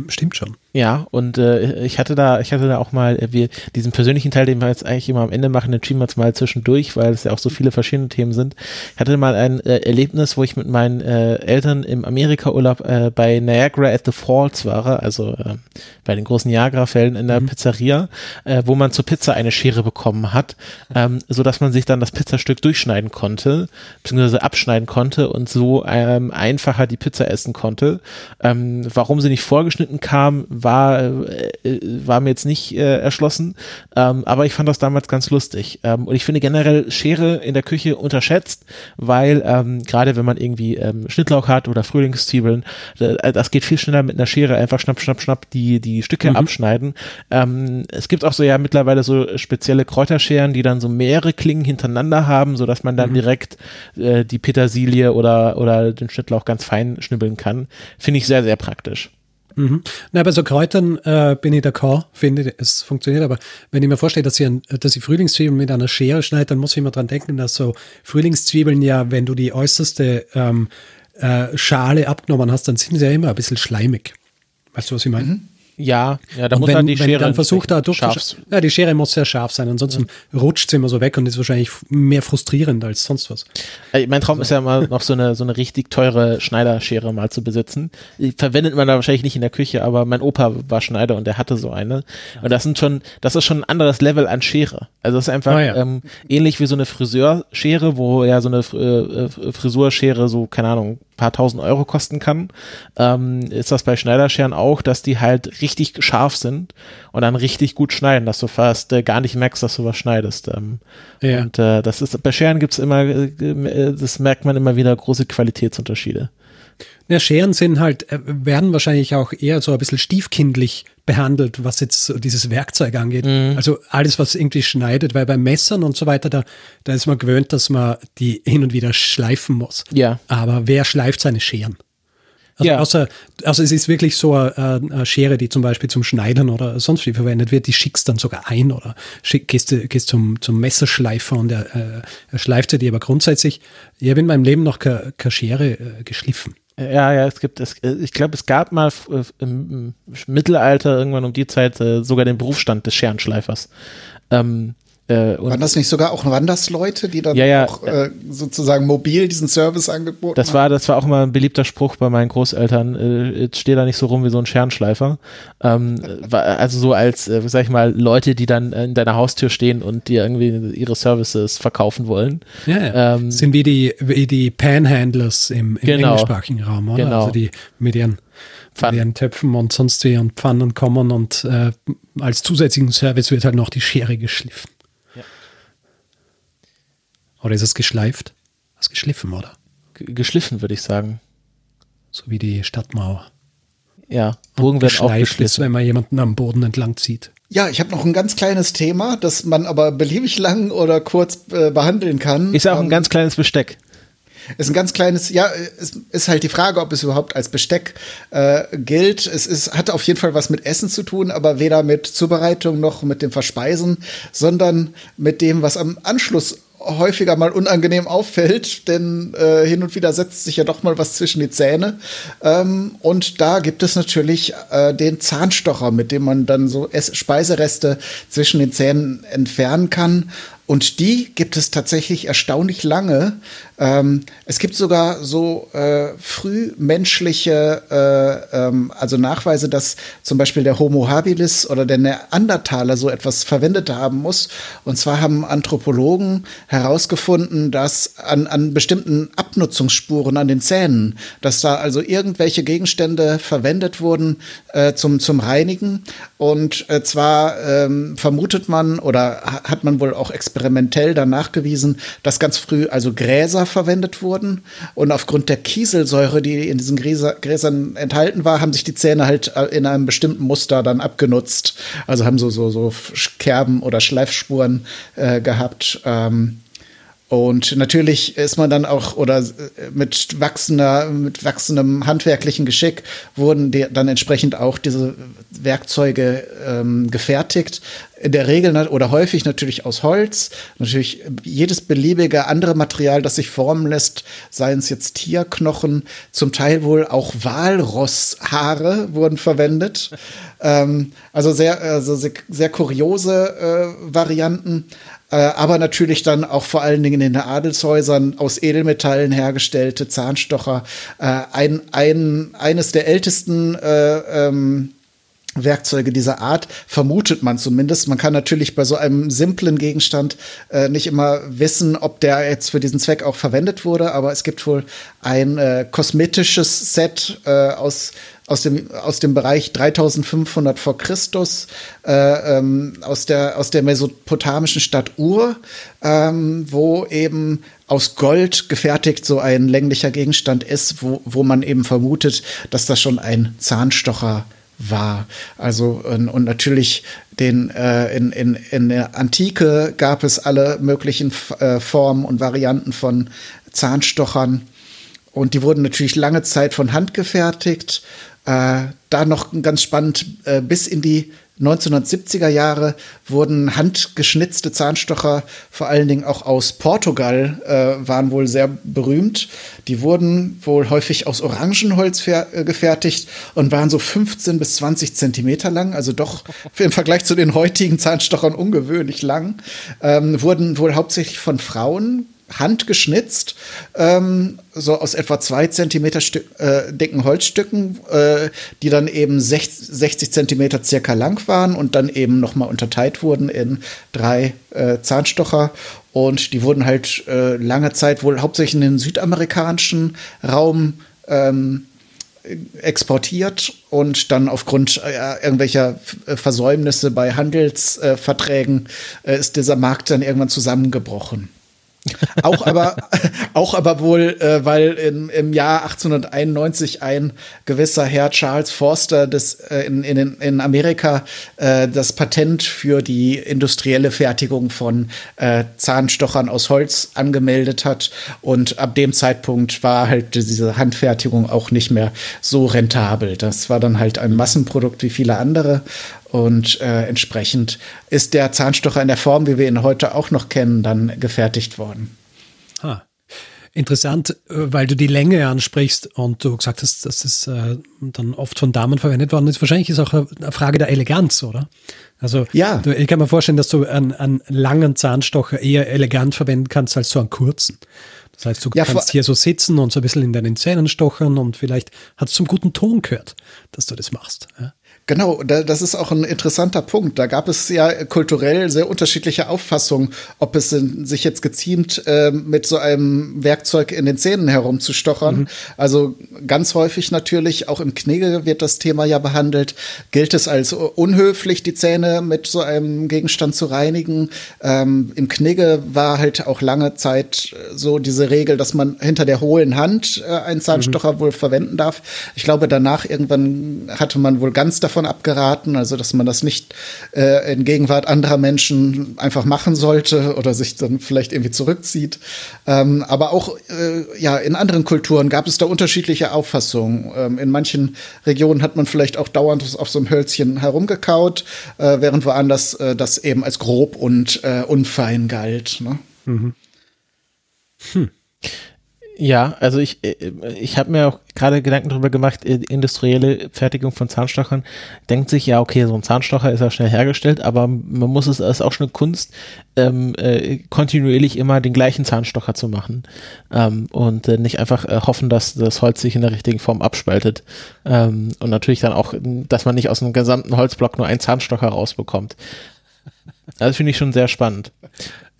stimmt schon. Ja, und äh, ich hatte da, ich hatte da auch mal, äh, wir, diesen persönlichen Teil, den wir jetzt eigentlich immer am Ende machen, den schieben wir jetzt mal zwischendurch, weil es ja auch so viele verschiedene Themen sind. Ich hatte mal ein äh, Erlebnis, wo ich mit meinen äh, Eltern im Amerika-Urlaub äh, bei Niagara at the Falls war, also äh, bei den großen Niagara-Fällen in der mhm. Pizzeria, äh, wo man zur Pizza eine Schere bekommen hat, ähm, so dass man sich dann das Pizzastück durchschneiden konnte, beziehungsweise abschneiden konnte und so ähm, einfacher die Pizza essen konnte. Ähm, warum sie nicht vorgeschnitten kam, war, äh, war mir jetzt nicht äh, erschlossen, ähm, aber ich fand das damals ganz lustig. Ähm, und ich finde generell Schere in der Küche unterschätzt, weil ähm, gerade wenn man irgendwie ähm, Schnittlauch hat oder Frühlingszwiebeln, äh, das geht viel schneller mit einer Schere, einfach schnapp, schnapp, schnapp die, die Stücke mhm. abschneiden. Ähm, es gibt auch so ja mittlerweile so spezielle Kräuterscheren, die dann so mehrere Klingen hintereinander haben, so dass man dann mhm. direkt äh, die Petersilie oder, oder den Schnittlauch ganz fein schnibbeln kann. Finde ich sehr, sehr praktisch. Mhm. Na, bei so Kräutern äh, bin ich d'accord, finde es funktioniert, aber wenn ich mir vorstelle, dass ich, ein, dass ich Frühlingszwiebeln mit einer Schere schneide, dann muss ich immer dran denken, dass so Frühlingszwiebeln ja, wenn du die äußerste ähm, äh, Schale abgenommen hast, dann sind sie ja immer ein bisschen schleimig. Weißt du, was ich meine? Mhm. Ja, ja, da und muss wenn, dann die wenn Schere dann versucht, da scharf durchzusch- Ja, die Schere muss sehr scharf sein, ansonsten rutscht sie immer so weg und ist wahrscheinlich mehr frustrierend als sonst was. Mein Traum ist ja mal noch so eine, so eine richtig teure Schneiderschere mal zu besitzen. Die verwendet man da wahrscheinlich nicht in der Küche, aber mein Opa war Schneider und der hatte so eine. Und das sind schon, das ist schon ein anderes Level an Schere. Also das ist einfach Ah, ja. ähm, ähnlich wie so eine Friseurschere, wo ja so eine äh, äh, Frisurschere so, keine Ahnung, paar tausend Euro kosten kann. Ähm, ist das bei Schneiderscheren auch, dass die halt richtig scharf sind und dann richtig gut schneiden, dass du fast äh, gar nicht merkst, dass du was schneidest. Ähm, Ja. und äh, das ist bei Scheren gibt's immer, äh, äh, das merkt man immer wieder große Qualitätsunterschiede. Ja, Scheren sind halt, äh, werden wahrscheinlich auch eher so ein bisschen stiefkindlich behandelt, was jetzt dieses Werkzeug angeht. Also alles, was irgendwie schneidet, weil bei Messern und so weiter, da, da ist man gewöhnt, dass man die hin und wieder schleifen muss. Ja. Aber wer schleift seine Scheren? Also Ja. außer, also es ist wirklich so eine, eine Schere, die zum Beispiel zum Schneidern oder sonst wie verwendet wird, die schickst dann sogar ein oder schick, gehst, gehst zum, zum Messerschleifer und er, äh, er schleift sie dir. Aber grundsätzlich, ich habe in meinem Leben noch keine keine Schere äh, geschliffen. Ja, ja, es gibt, es, äh, ich glaube, es gab mal äh, im, im Mittelalter irgendwann um die Zeit äh, sogar den Berufsstand des Scherenschleifers. Ähm, äh, und Waren das nicht sogar auch Wandersleute, die dann Ja, ja. auch äh, sozusagen mobil diesen Service angeboten Das war, das war auch mal ein beliebter Spruch bei meinen Großeltern. Äh, jetzt steh da nicht so rum wie so ein Scherenschleifer. Ähm, also so als, äh, sag ich mal, Leute, die dann in deiner Haustür stehen und dir irgendwie ihre Services verkaufen wollen. Ja, ja. Ähm, sind wie die, wie die Panhandlers im, im Genau. englischsprachigen Raum, oder? Genau. Also die mit ihren, Pfannen. mit ihren Töpfen und sonst wie und Pfannen kommen und äh, als zusätzlichen Service wird halt noch die Schere geschliffen. Oder ist es geschleift? Was geschliffen, oder? g- geschliffen, würde ich sagen. So wie die Stadtmauer. Ja, Burgen werden auch Geschleift ist, geschliffen. wenn man jemanden am Boden entlang zieht. Ja, ich habe noch ein ganz kleines Thema, das man aber beliebig lang oder kurz äh, behandeln kann. Ist ja auch ein Ähm, ganz kleines Besteck. Ist ein ganz kleines, ja, es ist halt die Frage, ob es überhaupt als Besteck äh, gilt. Es ist, hat auf jeden Fall was mit Essen zu tun, aber weder mit Zubereitung noch mit dem Verspeisen, sondern mit dem, was am Anschluss häufiger mal unangenehm auffällt, denn äh, hin und wieder setzt sich ja doch mal was zwischen die Zähne. Ähm, und da gibt es natürlich äh, den Zahnstocher, mit dem man dann so Ess Speisereste zwischen den Zähnen entfernen kann. Und die gibt es tatsächlich erstaunlich lange. Ähm, es gibt sogar so äh, frühmenschliche, äh, ähm, also Nachweise, dass zum Beispiel der Homo habilis oder der Neandertaler so etwas verwendet haben muss. Und zwar haben Anthropologen herausgefunden, dass an, an bestimmten Abnutzungsspuren an den Zähnen, dass da also irgendwelche Gegenstände verwendet wurden äh, zum, zum Reinigen. Und äh, zwar ähm, vermutet man oder ha- hat man wohl auch experimentell dann nachgewiesen, dass ganz früh also Gräser verwendet wurden. Und aufgrund der Kieselsäure, die in diesen Gräser, Gräsern enthalten war, haben sich die Zähne halt äh, in einem bestimmten Muster dann abgenutzt. Also haben so, so, so Kerben oder Schleifspuren äh, gehabt. Ähm, und natürlich ist man dann auch oder äh, mit wachsender, mit wachsendem handwerklichen Geschick wurden dann entsprechend auch diese Werkzeuge ähm, gefertigt. In der Regel oder häufig natürlich aus Holz. Natürlich jedes beliebige andere Material, das sich formen lässt, seien es jetzt Tierknochen, zum Teil wohl auch Walrosshaare wurden verwendet. Ähm, also sehr, also sehr, sehr kuriose äh, Varianten. Äh, aber natürlich dann auch vor allen Dingen in den Adelshäusern aus Edelmetallen hergestellte Zahnstocher. Äh, ein, ein, eines der ältesten äh, ähm, Werkzeuge dieser Art, vermutet man zumindest. Man kann natürlich bei so einem simplen Gegenstand äh, nicht immer wissen, ob der jetzt für diesen Zweck auch verwendet wurde, aber es gibt wohl ein äh, kosmetisches Set äh, aus aus dem, aus dem Bereich 3500 vor Christus, äh, ähm, aus, der, aus der mesopotamischen Stadt Ur, ähm, wo eben aus Gold gefertigt so ein länglicher Gegenstand ist, wo, wo man eben vermutet, dass das schon ein Zahnstocher war. Also und, natürlich den äh, in, in, in der Antike gab es alle möglichen äh, Formen und Varianten von Zahnstochern und die wurden natürlich lange Zeit von Hand gefertigt. Äh, da noch ganz spannend, äh, bis in die 1970er Jahre wurden handgeschnitzte Zahnstocher vor allen Dingen auch aus Portugal äh, waren wohl sehr berühmt. Die wurden wohl häufig aus Orangenholz äh, gefertigt und waren so 15 bis 20 Zentimeter lang, also doch im Vergleich zu den heutigen Zahnstochern ungewöhnlich lang. Ähm, wurden wohl hauptsächlich von Frauen handgeschnitzt, ähm, so aus etwa zwei Zentimeter äh, dicken Holzstücken, äh, die dann eben 60, 60 Zentimeter circa lang waren und dann eben nochmal unterteilt wurden in drei äh, Zahnstocher. Und die wurden halt äh, lange Zeit wohl hauptsächlich in den südamerikanischen Raum ähm, exportiert und dann aufgrund äh, irgendwelcher Versäumnisse bei Handelsverträgen äh, ist dieser Markt dann irgendwann zusammengebrochen auch aber, auch aber wohl, äh, weil in, im Jahr 1891 ein gewisser Herr Charles Forster des, äh, in, in, in Amerika äh, das Patent für die industrielle Fertigung von äh, Zahnstochern aus Holz angemeldet hat. Und ab dem Zeitpunkt war halt diese Handfertigung auch nicht mehr so rentabel. Das war dann halt ein Massenprodukt wie viele andere. Und äh, entsprechend ist der Zahnstocher in der Form, wie wir ihn heute auch noch kennen, dann gefertigt worden. Ha. Interessant, äh, weil du die Länge ansprichst und du gesagt hast, dass es äh, dann oft von Damen verwendet worden ist. Wahrscheinlich ist auch eine Frage der Eleganz, oder? Also ja. Du, ich kann mir vorstellen, dass du einen, einen langen Zahnstocher eher elegant verwenden kannst als so einen kurzen. Das heißt, du ja, kannst hier so sitzen und so ein bisschen in deinen Zähnen stochern und vielleicht hat es zum guten Ton gehört, dass du das machst. Ja? Genau, das ist auch ein interessanter Punkt. Da gab es ja kulturell sehr unterschiedliche Auffassungen, ob es sich jetzt geziemt, äh, mit so einem Werkzeug in den Zähnen herumzustochern. Mhm. Also ganz häufig natürlich, auch im Knigge wird das Thema ja behandelt, gilt es als unhöflich, die Zähne mit so einem Gegenstand zu reinigen. Ähm, Im Knigge war halt auch lange Zeit so diese Regel, dass man hinter der hohlen Hand äh, einen Zahnstocher mhm. wohl verwenden darf. Ich glaube, danach irgendwann hatte man wohl ganz davon davon abgeraten, also dass man das nicht äh, in Gegenwart anderer Menschen einfach machen sollte oder sich dann vielleicht irgendwie zurückzieht. Ähm, aber auch äh, ja in anderen Kulturen gab es da unterschiedliche Auffassungen. Ähm, in manchen Regionen hat man vielleicht auch dauernd auf so einem Hölzchen herumgekaut, äh, während woanders äh, das eben als grob und äh, unfein galt. Ne? Mhm. Hm. Ja, also ich, äh, ich habe mir auch gerade Gedanken darüber gemacht, äh, industrielle Fertigung von Zahnstochern. Denkt sich, ja, okay, so ein Zahnstocher ist ja schnell hergestellt, aber man muss es, ist auch schon eine Kunst, ähm, äh, kontinuierlich immer den gleichen Zahnstocher zu machen. Ähm, und äh, nicht einfach äh, hoffen, dass das Holz sich in der richtigen Form abspaltet. Ähm, und natürlich dann auch, dass man nicht aus einem gesamten Holzblock nur einen Zahnstocher rausbekommt. Das finde ich schon sehr spannend.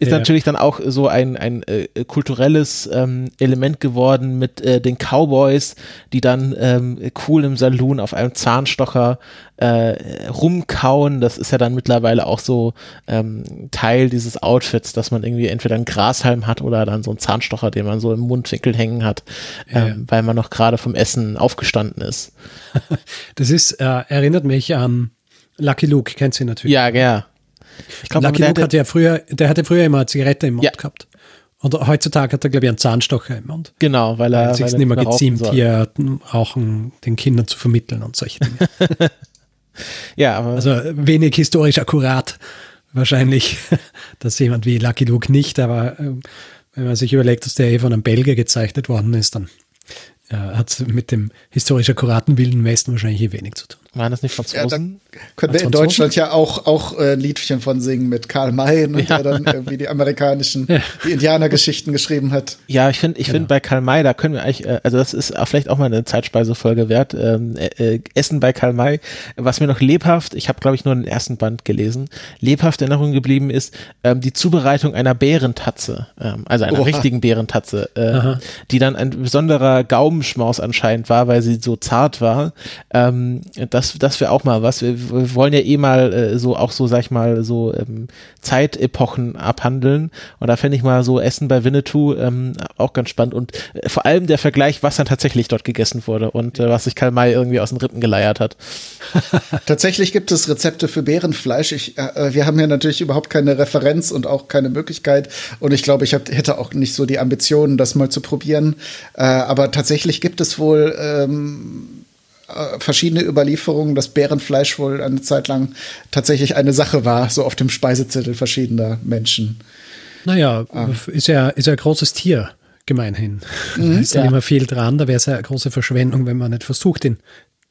Ist ja. natürlich dann auch so ein, ein äh, kulturelles ähm, Element geworden mit äh, den Cowboys, die dann ähm, cool im Saloon auf einem Zahnstocher äh, rumkauen. Das ist ja dann mittlerweile auch so ähm, Teil dieses Outfits, dass man irgendwie entweder einen Grashalm hat oder dann so einen Zahnstocher, den man so im Mundwinkel hängen hat, ja. ähm, weil man noch gerade vom Essen aufgestanden ist. Das ist, äh, erinnert mich an Lucky Luke, kennt sie natürlich. Ja, ja. Ich glaube, Lucky Luke hatte ja früher, der hatte früher immer eine Zigarette im Mund ja. gehabt. Und heutzutage hat er, glaube ich, einen Zahnstocher im Mund. Genau, weil er. sich nicht mehr geziemt, hier Rauchen den Kindern zu vermitteln und solche Dinge. ja, aber. Also wenig historisch akkurat wahrscheinlich, dass jemand wie Lucky Luke nicht, aber äh, wenn man sich überlegt, dass der eh von einem Belgier gezeichnet worden ist, dann äh, hat mit dem historisch akkuraten Wilden Westen wahrscheinlich eh wenig zu tun. Waren das nicht Franzosen? Ja, können wir in Deutschland ja auch, auch äh, Liedchen von singen mit Karl May, ne, ja. der dann irgendwie die amerikanischen, ja. die Indianergeschichten geschrieben hat. Ja, ich finde, ich genau. finde bei Karl May, da können wir eigentlich, äh, also das ist vielleicht auch mal eine Zeitspeisefolge wert. Ähm, äh, äh, Essen bei Karl May, was mir noch lebhaft, ich habe glaube ich nur den ersten Band gelesen, lebhaft in Erinnerung geblieben ist ähm, die Zubereitung einer Bärentatze, ähm, also einer Oha. richtigen Bärentatze, äh, die dann ein besonderer Gaumenschmaus anscheinend war, weil sie so zart war. Ähm, das das, das wäre auch mal was. Wir, wir, wollen ja eh mal äh, so auch so, sag ich mal, so ähm, Zeitepochen abhandeln. Und da fände ich mal so Essen bei Winnetou ähm, auch ganz spannend. Und äh, vor allem der Vergleich, was dann tatsächlich dort gegessen wurde und äh, was sich Karl May irgendwie aus den Rippen geleiert hat. tatsächlich gibt es Rezepte für Bärenfleisch. Ich, äh, wir haben ja natürlich überhaupt keine Referenz und auch keine Möglichkeit. Und ich glaube, ich hab, hätte auch nicht so die Ambitionen, das mal zu probieren. Äh, aber tatsächlich gibt es wohl ähm, äh, verschiedene Überlieferungen, dass Bärenfleisch wohl eine Zeit lang tatsächlich eine Sache war, so auf dem Speisezettel verschiedener Menschen. Naja, ah. ist, ja, ist ja ein großes Tier, gemeinhin. Mhm, da ist ja immer viel dran, da wäre es ja eine große Verschwendung, wenn man nicht versucht, ihn,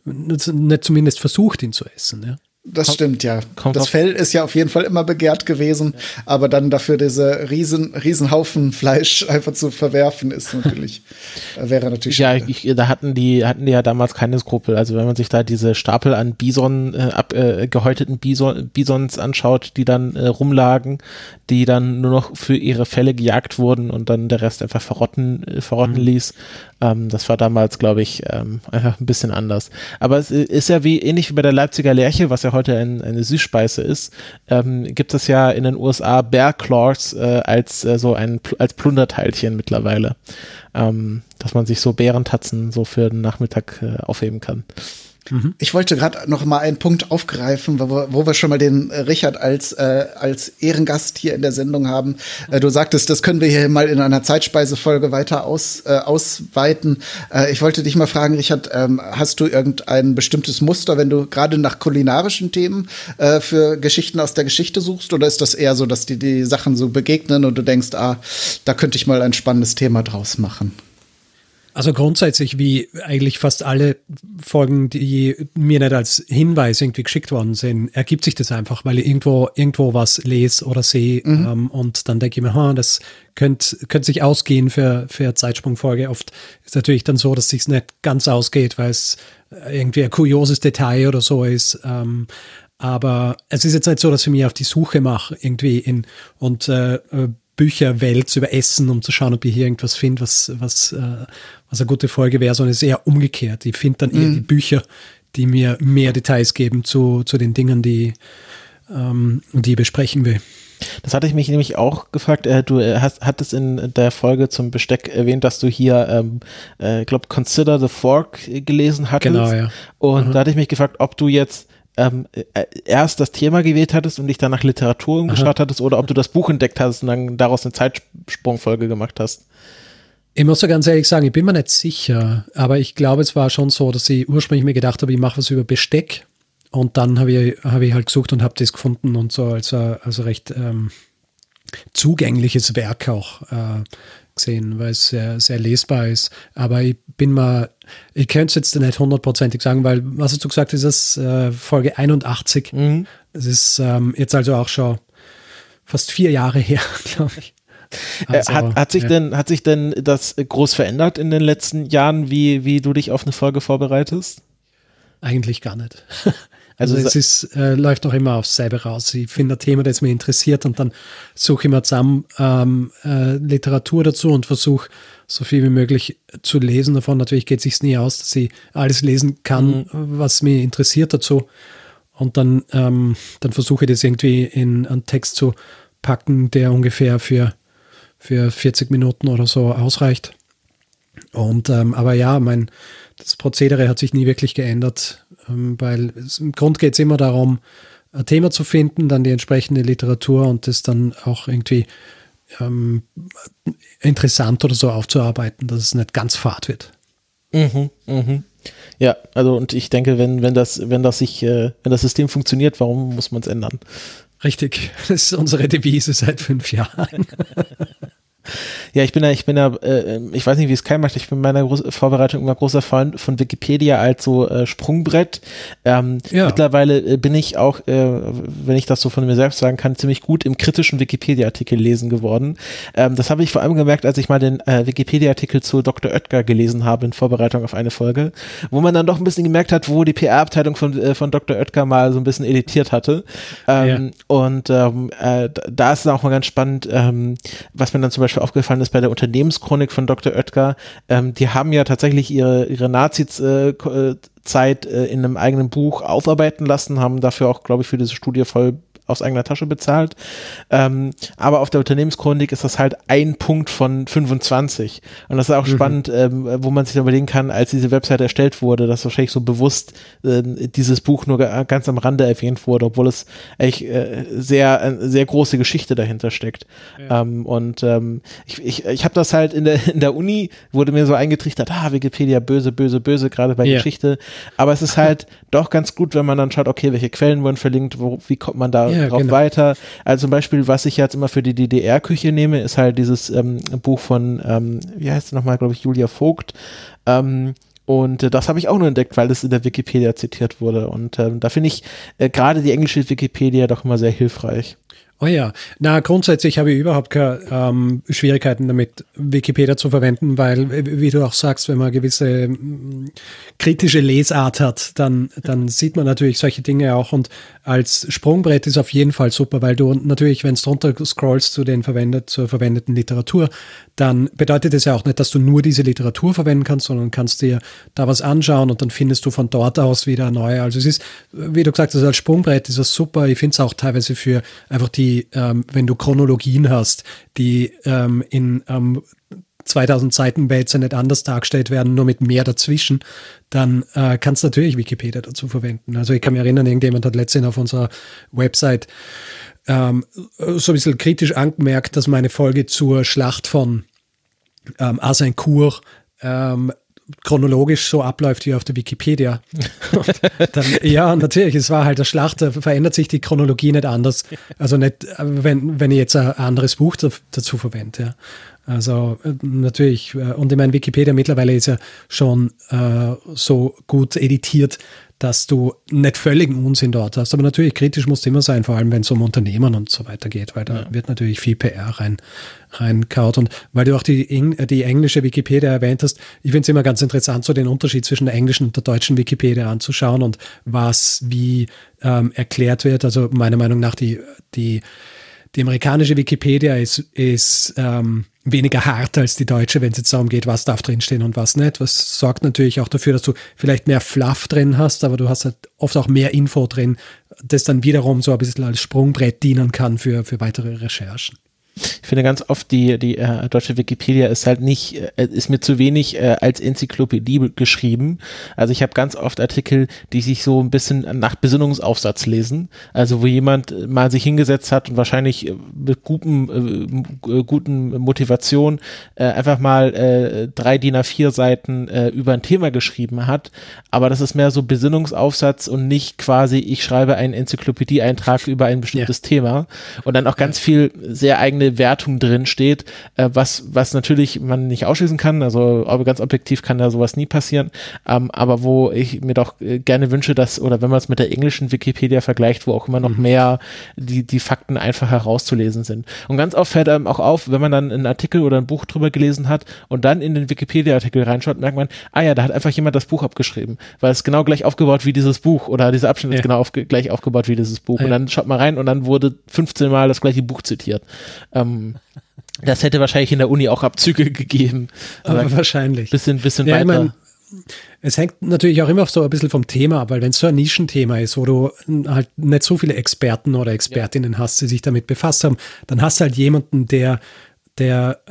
nicht zumindest versucht, ihn zu essen. Ja. Das stimmt, ja. Kommt das Fell ist ja auf jeden Fall immer begehrt gewesen, aber dann dafür diese riesen, riesen Haufen Fleisch einfach zu verwerfen, ist natürlich, äh, wäre natürlich Ja, ich, da hatten die, hatten die ja damals keine Skrupel. Also wenn man sich da diese Stapel an Bison, äh, ab, äh, gehäuteten Bison, Bisons anschaut, die dann äh, rumlagen, die dann nur noch für ihre Fälle gejagt wurden und dann der Rest einfach verrotten, äh, verrotten mhm. ließ. Ähm, das war damals, glaube ich, ähm, einfach ein bisschen anders. Aber es ist ja wie ähnlich wie bei der Leipziger Lerche, was ja heute ein, eine Süßspeise ist, ähm, gibt es ja in den USA Bear Claws äh, als äh, so ein als Plunderteilchen mittlerweile, ähm, dass man sich so Bärentatzen so für den Nachmittag äh, aufheben kann. Mhm. Ich wollte gerade noch mal einen Punkt aufgreifen, wo, wo wir schon mal den äh, Richard als, äh, als Ehrengast hier in der Sendung haben. Äh, du sagtest, das können wir hier mal in einer Zeitspeisefolge weiter aus, äh, ausweiten. Äh, ich wollte dich mal fragen, Richard, ähm, hast du irgendein bestimmtes Muster, wenn du gerade nach kulinarischen Themen äh, für Geschichten aus der Geschichte suchst? Oder ist das eher so, dass die, die Sachen so begegnen und du denkst, ah, da könnte ich mal ein spannendes Thema draus machen? Also grundsätzlich, wie eigentlich fast alle Folgen, die mir nicht als Hinweis irgendwie geschickt worden sind, ergibt sich das einfach, weil ich irgendwo, irgendwo was lese oder sehe mhm. ähm, und dann denke ich mir, ha, das könnte, könnte sich ausgehen für, für Zeitsprungfolge. Oft ist natürlich dann so, dass es sich nicht ganz ausgeht, weil es irgendwie ein kurioses Detail oder so ist. Ähm, aber es ist jetzt nicht so, dass ich mich auf die Suche mache irgendwie in und äh, äh Bücher wälze über Essen, um zu schauen, ob ich hier irgendwas finde, was, was, äh, was eine gute Folge wäre, sondern es ist eher umgekehrt. Ich finde dann eher mhm. die Bücher, die mir mehr Details geben zu, zu den Dingen, die, ähm, die ich besprechen will. Das hatte ich mich nämlich auch gefragt. Äh, du äh, hast, hattest in der Folge zum Besteck erwähnt, dass du hier, ähm, äh, glaube Consider the Fork gelesen hattest. Genau, ja. Und mhm. da hatte ich mich gefragt, ob du jetzt ähm, äh, erst das Thema gewählt hattest und dich dann nach Literatur umgeschaut hattest oder ob du das Buch entdeckt hast und dann daraus eine Zeitsprungfolge gemacht hast. Ich muss so ganz ehrlich sagen, ich bin mir nicht sicher, aber ich glaube, es war schon so, dass ich ursprünglich mir gedacht habe, ich mache was über Besteck und dann habe ich, hab ich halt gesucht und habe das gefunden und so als also recht ähm, zugängliches Werk auch äh, gesehen, weil es sehr, sehr lesbar ist. Aber ich bin mal, ich könnte es jetzt nicht hundertprozentig sagen, weil, was hast du gesagt, ist das äh, Folge 81. Mhm. Das ist ähm, jetzt also auch schon fast vier Jahre her, glaube ich. Äh, also, hat, hat, sich ja. denn, hat sich denn das groß verändert in den letzten Jahren, wie, wie du dich auf eine Folge vorbereitest? Eigentlich gar nicht. Also, also es ist, äh, läuft auch immer aufs selbe raus. Ich finde ein Thema, das mich interessiert und dann suche ich mir zusammen ähm, äh, Literatur dazu und versuche so viel wie möglich zu lesen davon. Natürlich geht es sich nie aus, dass ich alles lesen kann, mhm. was mich interessiert dazu. Und dann, ähm, dann versuche ich das irgendwie in einen Text zu packen, der ungefähr für, für 40 Minuten oder so ausreicht. Und ähm, aber ja, mein das Prozedere hat sich nie wirklich geändert. Ähm, weil im Grund geht es immer darum, ein Thema zu finden, dann die entsprechende Literatur und das dann auch irgendwie ähm, interessant oder so aufzuarbeiten, dass es nicht ganz fad wird. Mhm, mhm. Ja, also und ich denke, wenn, wenn das, wenn das sich, äh, wenn das System funktioniert, warum muss man es ändern? Richtig, das ist unsere Devise seit fünf Jahren. Ja, ich bin ja, ich bin ja, äh, ich weiß nicht, wie es kein macht. Ich bin meiner Groß Vorbereitung immer großer Fan von Wikipedia als so äh, Sprungbrett. Ähm, ja. Mittlerweile äh, bin ich auch, äh, wenn ich das so von mir selbst sagen kann, ziemlich gut im kritischen Wikipedia-Artikel lesen geworden. Ähm, das habe ich vor allem gemerkt, als ich mal den äh, Wikipedia-Artikel zu Dr. Oetker gelesen habe in Vorbereitung auf eine Folge, wo man dann doch ein bisschen gemerkt hat, wo die PR-Abteilung von, äh, von Dr. Oetker mal so ein bisschen editiert hatte. Ähm, ja. Und ähm, äh, da ist es auch mal ganz spannend, ähm, was mir dann zum Beispiel aufgefallen ist bei der Unternehmenschronik von Dr. Oetker, ähm, die haben ja tatsächlich ihre, ihre Nazi-Zeit äh, äh, in einem eigenen Buch aufarbeiten lassen, haben dafür auch, glaube ich, für diese Studie voll aus eigener Tasche bezahlt. Ähm, aber auf der Unternehmenschronik ist das halt ein Punkt von 25. Und das ist auch mhm. spannend, ähm, wo man sich überlegen kann, als diese Website erstellt wurde, dass wahrscheinlich so bewusst äh, dieses Buch nur ganz am Rande erwähnt wurde, obwohl es echt äh, sehr, äh, sehr große Geschichte dahinter steckt. Ja. Ähm, und ähm, ich, ich, ich habe das halt in der, in der Uni, wurde mir so eingetrichtert, ah, Wikipedia böse, böse, böse, gerade bei ja. Geschichte. Aber es ist halt doch ganz gut, wenn man dann schaut, okay, welche Quellen wurden verlinkt, wo, wie kommt man da ja, drauf genau. weiter. Also zum Beispiel, was ich jetzt immer für die DDR-Küche nehme, ist halt dieses ähm, Buch von, ähm, wie heißt es nochmal, glaube ich, Julia Vogt. Ähm, und äh, das habe ich auch nur entdeckt, weil es in der Wikipedia zitiert wurde. Und ähm, da finde ich äh, gerade die englische Wikipedia doch immer sehr hilfreich. Oh ja, na grundsätzlich habe ich überhaupt keine ähm, Schwierigkeiten damit, Wikipedia zu verwenden, weil, wie du auch sagst, wenn man gewisse mm, kritische Lesart hat, dann, dann sieht man natürlich solche Dinge auch und als Sprungbrett ist auf jeden Fall super, weil du natürlich, wenn es drunter scrollst zu den verwendet, zur verwendeten Literatur, dann bedeutet es ja auch nicht, dass du nur diese Literatur verwenden kannst, sondern kannst dir da was anschauen und dann findest du von dort aus wieder neue. Also es ist, wie du gesagt hast, als Sprungbrett ist das super. Ich finde es auch teilweise für einfach die, ähm, wenn du Chronologien hast, die ähm, in ähm, 2000 Seiten Base nicht anders dargestellt werden, nur mit mehr dazwischen, dann äh, kannst du natürlich Wikipedia dazu verwenden. Also ich kann mich erinnern, irgendjemand hat letztens auf unserer Website ähm, so ein bisschen kritisch angemerkt, dass meine Folge zur Schlacht von ähm, Azincourt ähm, chronologisch so abläuft wie auf der Wikipedia. dann, ja, natürlich, es war halt der Schlacht, da verändert sich die Chronologie nicht anders. Also nicht, wenn, wenn ich jetzt ein anderes Buch dazu verwende. Ja. Also äh, natürlich, äh, und ich meine, Wikipedia mittlerweile ist ja schon äh, so gut editiert, dass du nicht völligen Unsinn dort hast. Aber natürlich kritisch musst du immer sein, vor allem wenn es um Unternehmen und so weiter geht, weil da ja. wird natürlich viel PR rein, reinkaut. Und weil du auch die, die englische Wikipedia erwähnt hast, ich finde es immer ganz interessant, so den Unterschied zwischen der englischen und der deutschen Wikipedia anzuschauen und was wie ähm, erklärt wird. Also meiner Meinung nach die, die, die amerikanische Wikipedia ist, ist ähm, weniger hart als die deutsche, wenn es jetzt darum geht, was darf drinstehen und was nicht. Was sorgt natürlich auch dafür, dass du vielleicht mehr Fluff drin hast, aber du hast halt oft auch mehr Info drin, das dann wiederum so ein bisschen als Sprungbrett dienen kann für, für weitere Recherchen ich finde ganz oft die, die äh, deutsche Wikipedia ist halt nicht, äh, ist mir zu wenig äh, als Enzyklopädie geschrieben. Also ich habe ganz oft Artikel, die sich so ein bisschen nach Besinnungsaufsatz lesen. Also wo jemand mal sich hingesetzt hat und wahrscheinlich äh, mit guten, äh, guten Motivation äh, einfach mal äh, drei DIN A4 Seiten äh, über ein Thema geschrieben hat. Aber das ist mehr so Besinnungsaufsatz und nicht quasi, ich schreibe einen Enzyklopädie-Eintrag über ein bestimmtes ja. Thema. Und dann auch ganz viel sehr eigene Wertung drin steht, äh, was, was natürlich man nicht ausschließen kann. Also ganz objektiv kann da sowas nie passieren. Ähm, aber wo ich mir doch äh, gerne wünsche, dass, oder wenn man es mit der englischen Wikipedia vergleicht, wo auch immer noch mhm. mehr die, die Fakten einfach herauszulesen sind. Und ganz oft fällt einem auch auf, wenn man dann einen Artikel oder ein Buch drüber gelesen hat und dann in den Wikipedia-Artikel reinschaut, merkt man, ah ja, da hat einfach jemand das Buch abgeschrieben, weil es genau gleich aufgebaut wie dieses Buch oder dieser Abschnitt ja. ist genau auf, gleich aufgebaut wie dieses Buch. Ja. Und dann schaut man rein und dann wurde 15 Mal das gleiche Buch zitiert. Ähm, das hätte wahrscheinlich in der Uni auch Abzüge gegeben. Aber wahrscheinlich. Bisschen, bisschen ja, weiter. Ich mein, es hängt natürlich auch immer so ein bisschen vom Thema ab, weil wenn es so ein Nischenthema ist, wo du halt nicht so viele Experten oder Expertinnen ja. hast, die sich damit befasst haben, dann hast du halt jemanden, der, der,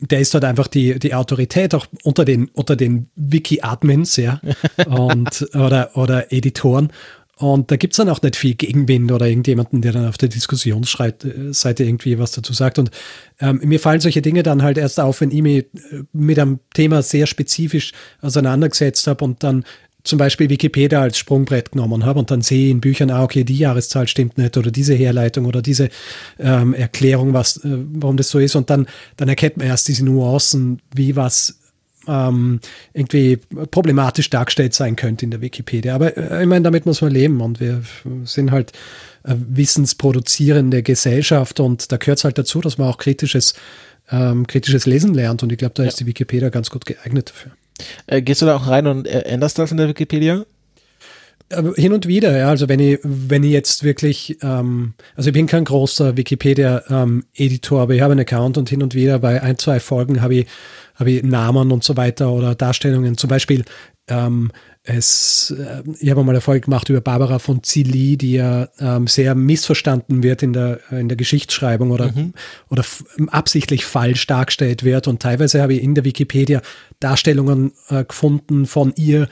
der ist dort einfach die, die Autorität auch unter den, unter den Wiki-Admins, ja, und, oder, oder Editoren. Und da gibt es dann auch nicht viel Gegenwind oder irgendjemanden, der dann auf der Diskussionsseite irgendwie was dazu sagt. Und ähm, mir fallen solche Dinge dann halt erst auf, wenn ich mich äh, mit einem Thema sehr spezifisch auseinandergesetzt habe und dann zum Beispiel Wikipedia als Sprungbrett genommen habe und dann sehe ich in Büchern, ah, okay, die Jahreszahl stimmt nicht oder diese Herleitung oder diese ähm, Erklärung, was, äh, warum das so ist. Und dann, dann erkennt man erst diese Nuancen, wie was ähm, irgendwie problematisch dargestellt sein könnte in der Wikipedia. Aber äh, ich meine, damit muss man leben und wir sind halt äh, wissensproduzierende Gesellschaft und da gehört es halt dazu, dass man auch kritisches, ähm, kritisches Lesen lernt und ich glaube, da ja. ist die Wikipedia ganz gut geeignet dafür. Äh, gehst du da auch rein und äh, änderst das in der Wikipedia? Hin und wieder, ja. Also wenn ich, wenn ich jetzt wirklich, ähm, also ich bin kein großer Wikipedia-Editor, ähm, aber ich habe einen Account und hin und wieder bei ein, zwei Folgen habe ich habe ich Namen und so weiter oder Darstellungen. Zum Beispiel ähm, es, äh, ich habe mal eine Folge gemacht über Barbara von Zilli, die ja ähm, sehr missverstanden wird in der, in der Geschichtsschreibung oder, mhm. oder absichtlich falsch dargestellt wird. Und teilweise habe ich in der Wikipedia Darstellungen äh, gefunden von ihr,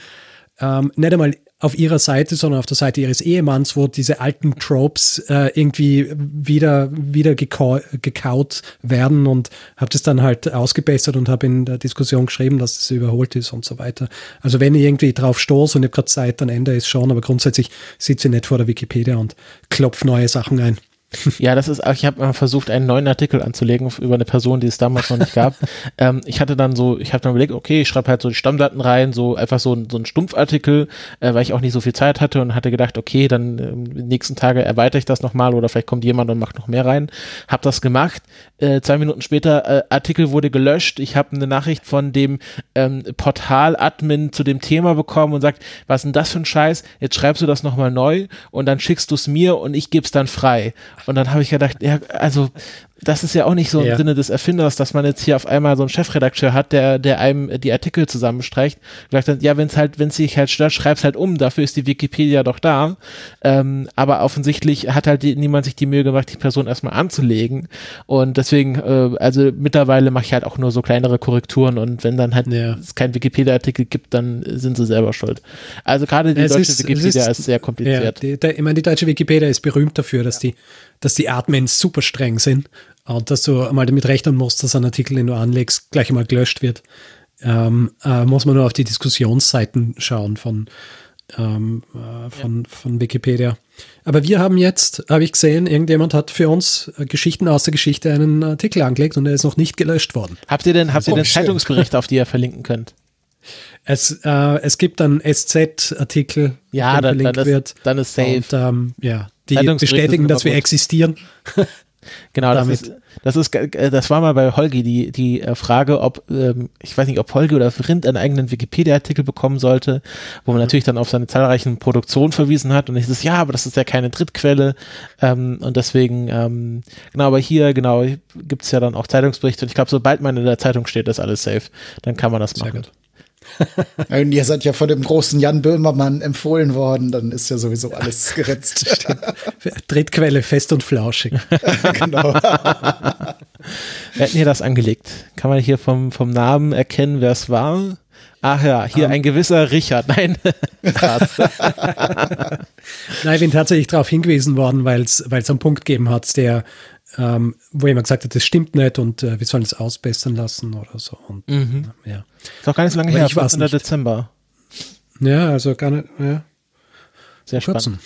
ähm, nicht einmal auf ihrer Seite, sondern auf der Seite ihres Ehemanns, wo diese alten Tropes äh, irgendwie wieder, wieder gekau gekaut werden und habe das dann halt ausgebessert und habe in der Diskussion geschrieben, dass es überholt ist und so weiter. Also wenn ich irgendwie drauf stoße und ich habe gerade Zeit, dann ändere ich es schon, aber grundsätzlich sitze ich nicht vor der Wikipedia und klopfe neue Sachen ein. Ja, das ist, ich habe mal versucht, einen neuen Artikel anzulegen über eine Person, die es damals noch nicht gab. ähm, ich hatte dann so, ich habe dann überlegt, okay, ich schreibe halt so die Stammdaten rein, so einfach so, so ein Stumpfartikel, äh, weil ich auch nicht so viel Zeit hatte und hatte gedacht, okay, dann äh, nächsten Tage erweitere ich das nochmal oder vielleicht kommt jemand und macht noch mehr rein. Hab das gemacht. Äh, zwei Minuten später, äh, Artikel wurde gelöscht. Ich habe eine Nachricht von dem ähm, Portal-Admin zu dem Thema bekommen und sagt, was ist denn das für ein Scheiß? Jetzt schreibst du das nochmal neu und dann schickst du es mir und ich gebe es dann frei. Und dann habe ich gedacht, ja, also das ist ja auch nicht so im ja. Sinne des Erfinders, dass man jetzt hier auf einmal so einen Chefredakteur hat, der, der einem die Artikel zusammenstreicht. Gesagt hat, ja, wenn es halt, wenn es sich halt stört, schreib's halt um, dafür ist die Wikipedia doch da. Ähm, aber offensichtlich hat halt die, niemand sich die Mühe gemacht, die Person erstmal anzulegen. Und deswegen, äh, also mittlerweile mache ich halt auch nur so kleinere Korrekturen und wenn dann halt ja. es keinen Wikipedia-Artikel gibt, dann sind sie selber schuld. Also gerade die es deutsche ist, Wikipedia ist, ist, sehr kompliziert. Ja, die, der, ich meine, die deutsche Wikipedia ist berühmt dafür, dass die dass die Admins super streng sind und dass du mal damit rechnen musst, dass ein Artikel, den du anlegst, gleich einmal gelöscht wird. Ähm, äh, muss man nur auf die Diskussionsseiten schauen von, ähm, äh, von, ja. von Wikipedia. Aber wir haben jetzt, habe ich gesehen, irgendjemand hat für uns äh, Geschichten aus der Geschichte einen Artikel angelegt und er ist noch nicht gelöscht worden. Habt ihr denn, habt ihr denn Zeitungsberichte, auf die ihr verlinken könnt? Es, äh, es gibt einen SZ-Artikel, ja, der verlinkt dann, wird. Dann ist safe. Und, ähm, ja, die bestätigen, dass wir existieren. Genau, das ist, das ist, das war mal bei Holgi die, die äh, Frage, ob, ähm, ich weiß nicht, ob Holgi oder Vrind einen eigenen Wikipedia-Artikel bekommen sollte, wo man mhm. natürlich dann auf seine zahlreichen Produktionen verwiesen hat und ich so, ja, aber das ist ja keine Drittquelle und deswegen, ähm, genau, aber hier, genau, gibt es ja dann auch Zeitungsberichte und ich glaube, sobald man in der Zeitung steht, ist alles safe, dann kann man das machen. Sehr gut. Und ihr seid ja von dem großen Jan Böhmermann empfohlen worden, dann ist ja sowieso alles geritzt. Drittquelle fest und flauschig. genau. Wer hat hier das angelegt? Kann man hier vom, vom Namen erkennen, wer es war? Ach ja, hier um. ein gewisser Richard. Nein. Nein, ich bin tatsächlich darauf hingewiesen worden, weil es einen Punkt gegeben hat, der ähm, wo jemand gesagt hat, das stimmt nicht und äh, wir sollen es ausbessern lassen oder so. Und, mhm. äh, ja. Ist auch gar nicht so lange her, ich 14. Dezember. Ja, also gar nicht, ja. Sehr spannend.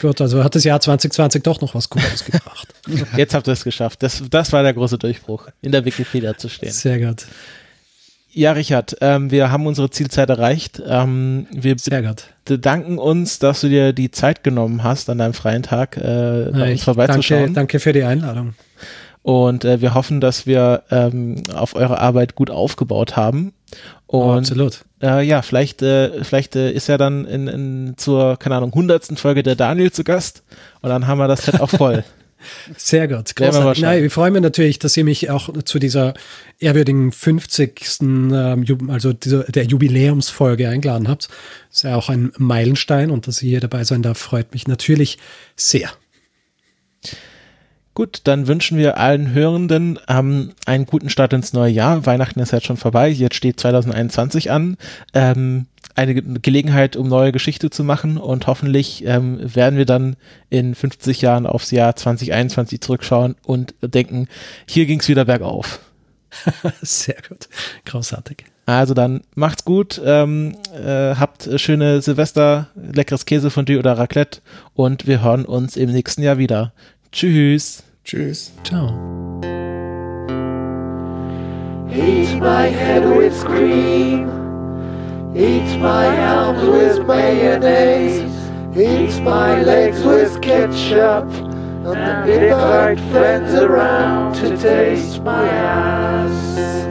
Gut, also hat das Jahr 2020 doch noch was Gutes gebracht. Jetzt habt ihr es geschafft. Das, das war der große Durchbruch, in der Wikipedia zu stehen. Sehr gut. Ja, Richard, ähm, wir haben unsere Zielzeit erreicht. Ähm, wir Sehr gut. bedanken uns, dass du dir die Zeit genommen hast, an deinem freien Tag äh, bei uns vorbeizuschauen. Danke, danke für die Einladung. Und äh, wir hoffen, dass wir ähm, auf eure Arbeit gut aufgebaut haben. Und, oh, absolut. Äh, ja, vielleicht, äh, vielleicht äh, ist ja dann in, in zur, keine Ahnung, hundertsten Folge der Daniel zu Gast. Und dann haben wir das Set auch voll. Sehr gut. Großartig. Nein, ich freue mich natürlich, dass ihr mich auch zu dieser ehrwürdigen 50. Ähm, also der Jubiläumsfolge eingeladen habt. Das ist ja auch ein Meilenstein und dass ihr hier dabei sein darf, freut mich natürlich sehr. Gut, dann wünschen wir allen Hörenden ähm, einen guten Start ins neue Jahr. Weihnachten ist jetzt schon vorbei, jetzt steht 2021 an. Ähm, eine Gelegenheit, um neue Geschichte zu machen und hoffentlich ähm, werden wir dann in 50 Jahren aufs Jahr 2021 zurückschauen und denken, hier ging es wieder bergauf. Sehr gut, großartig. Also dann macht's gut, ähm, äh, habt schöne Silvester, leckeres Käse von dir oder Raclette und wir hören uns im nächsten Jahr wieder. Tschüss. Tschüss. Ciao. Heat my head with cream. Eat my arms with mayonnaise. Eat my legs with ketchup. And invite friends around to taste my ass.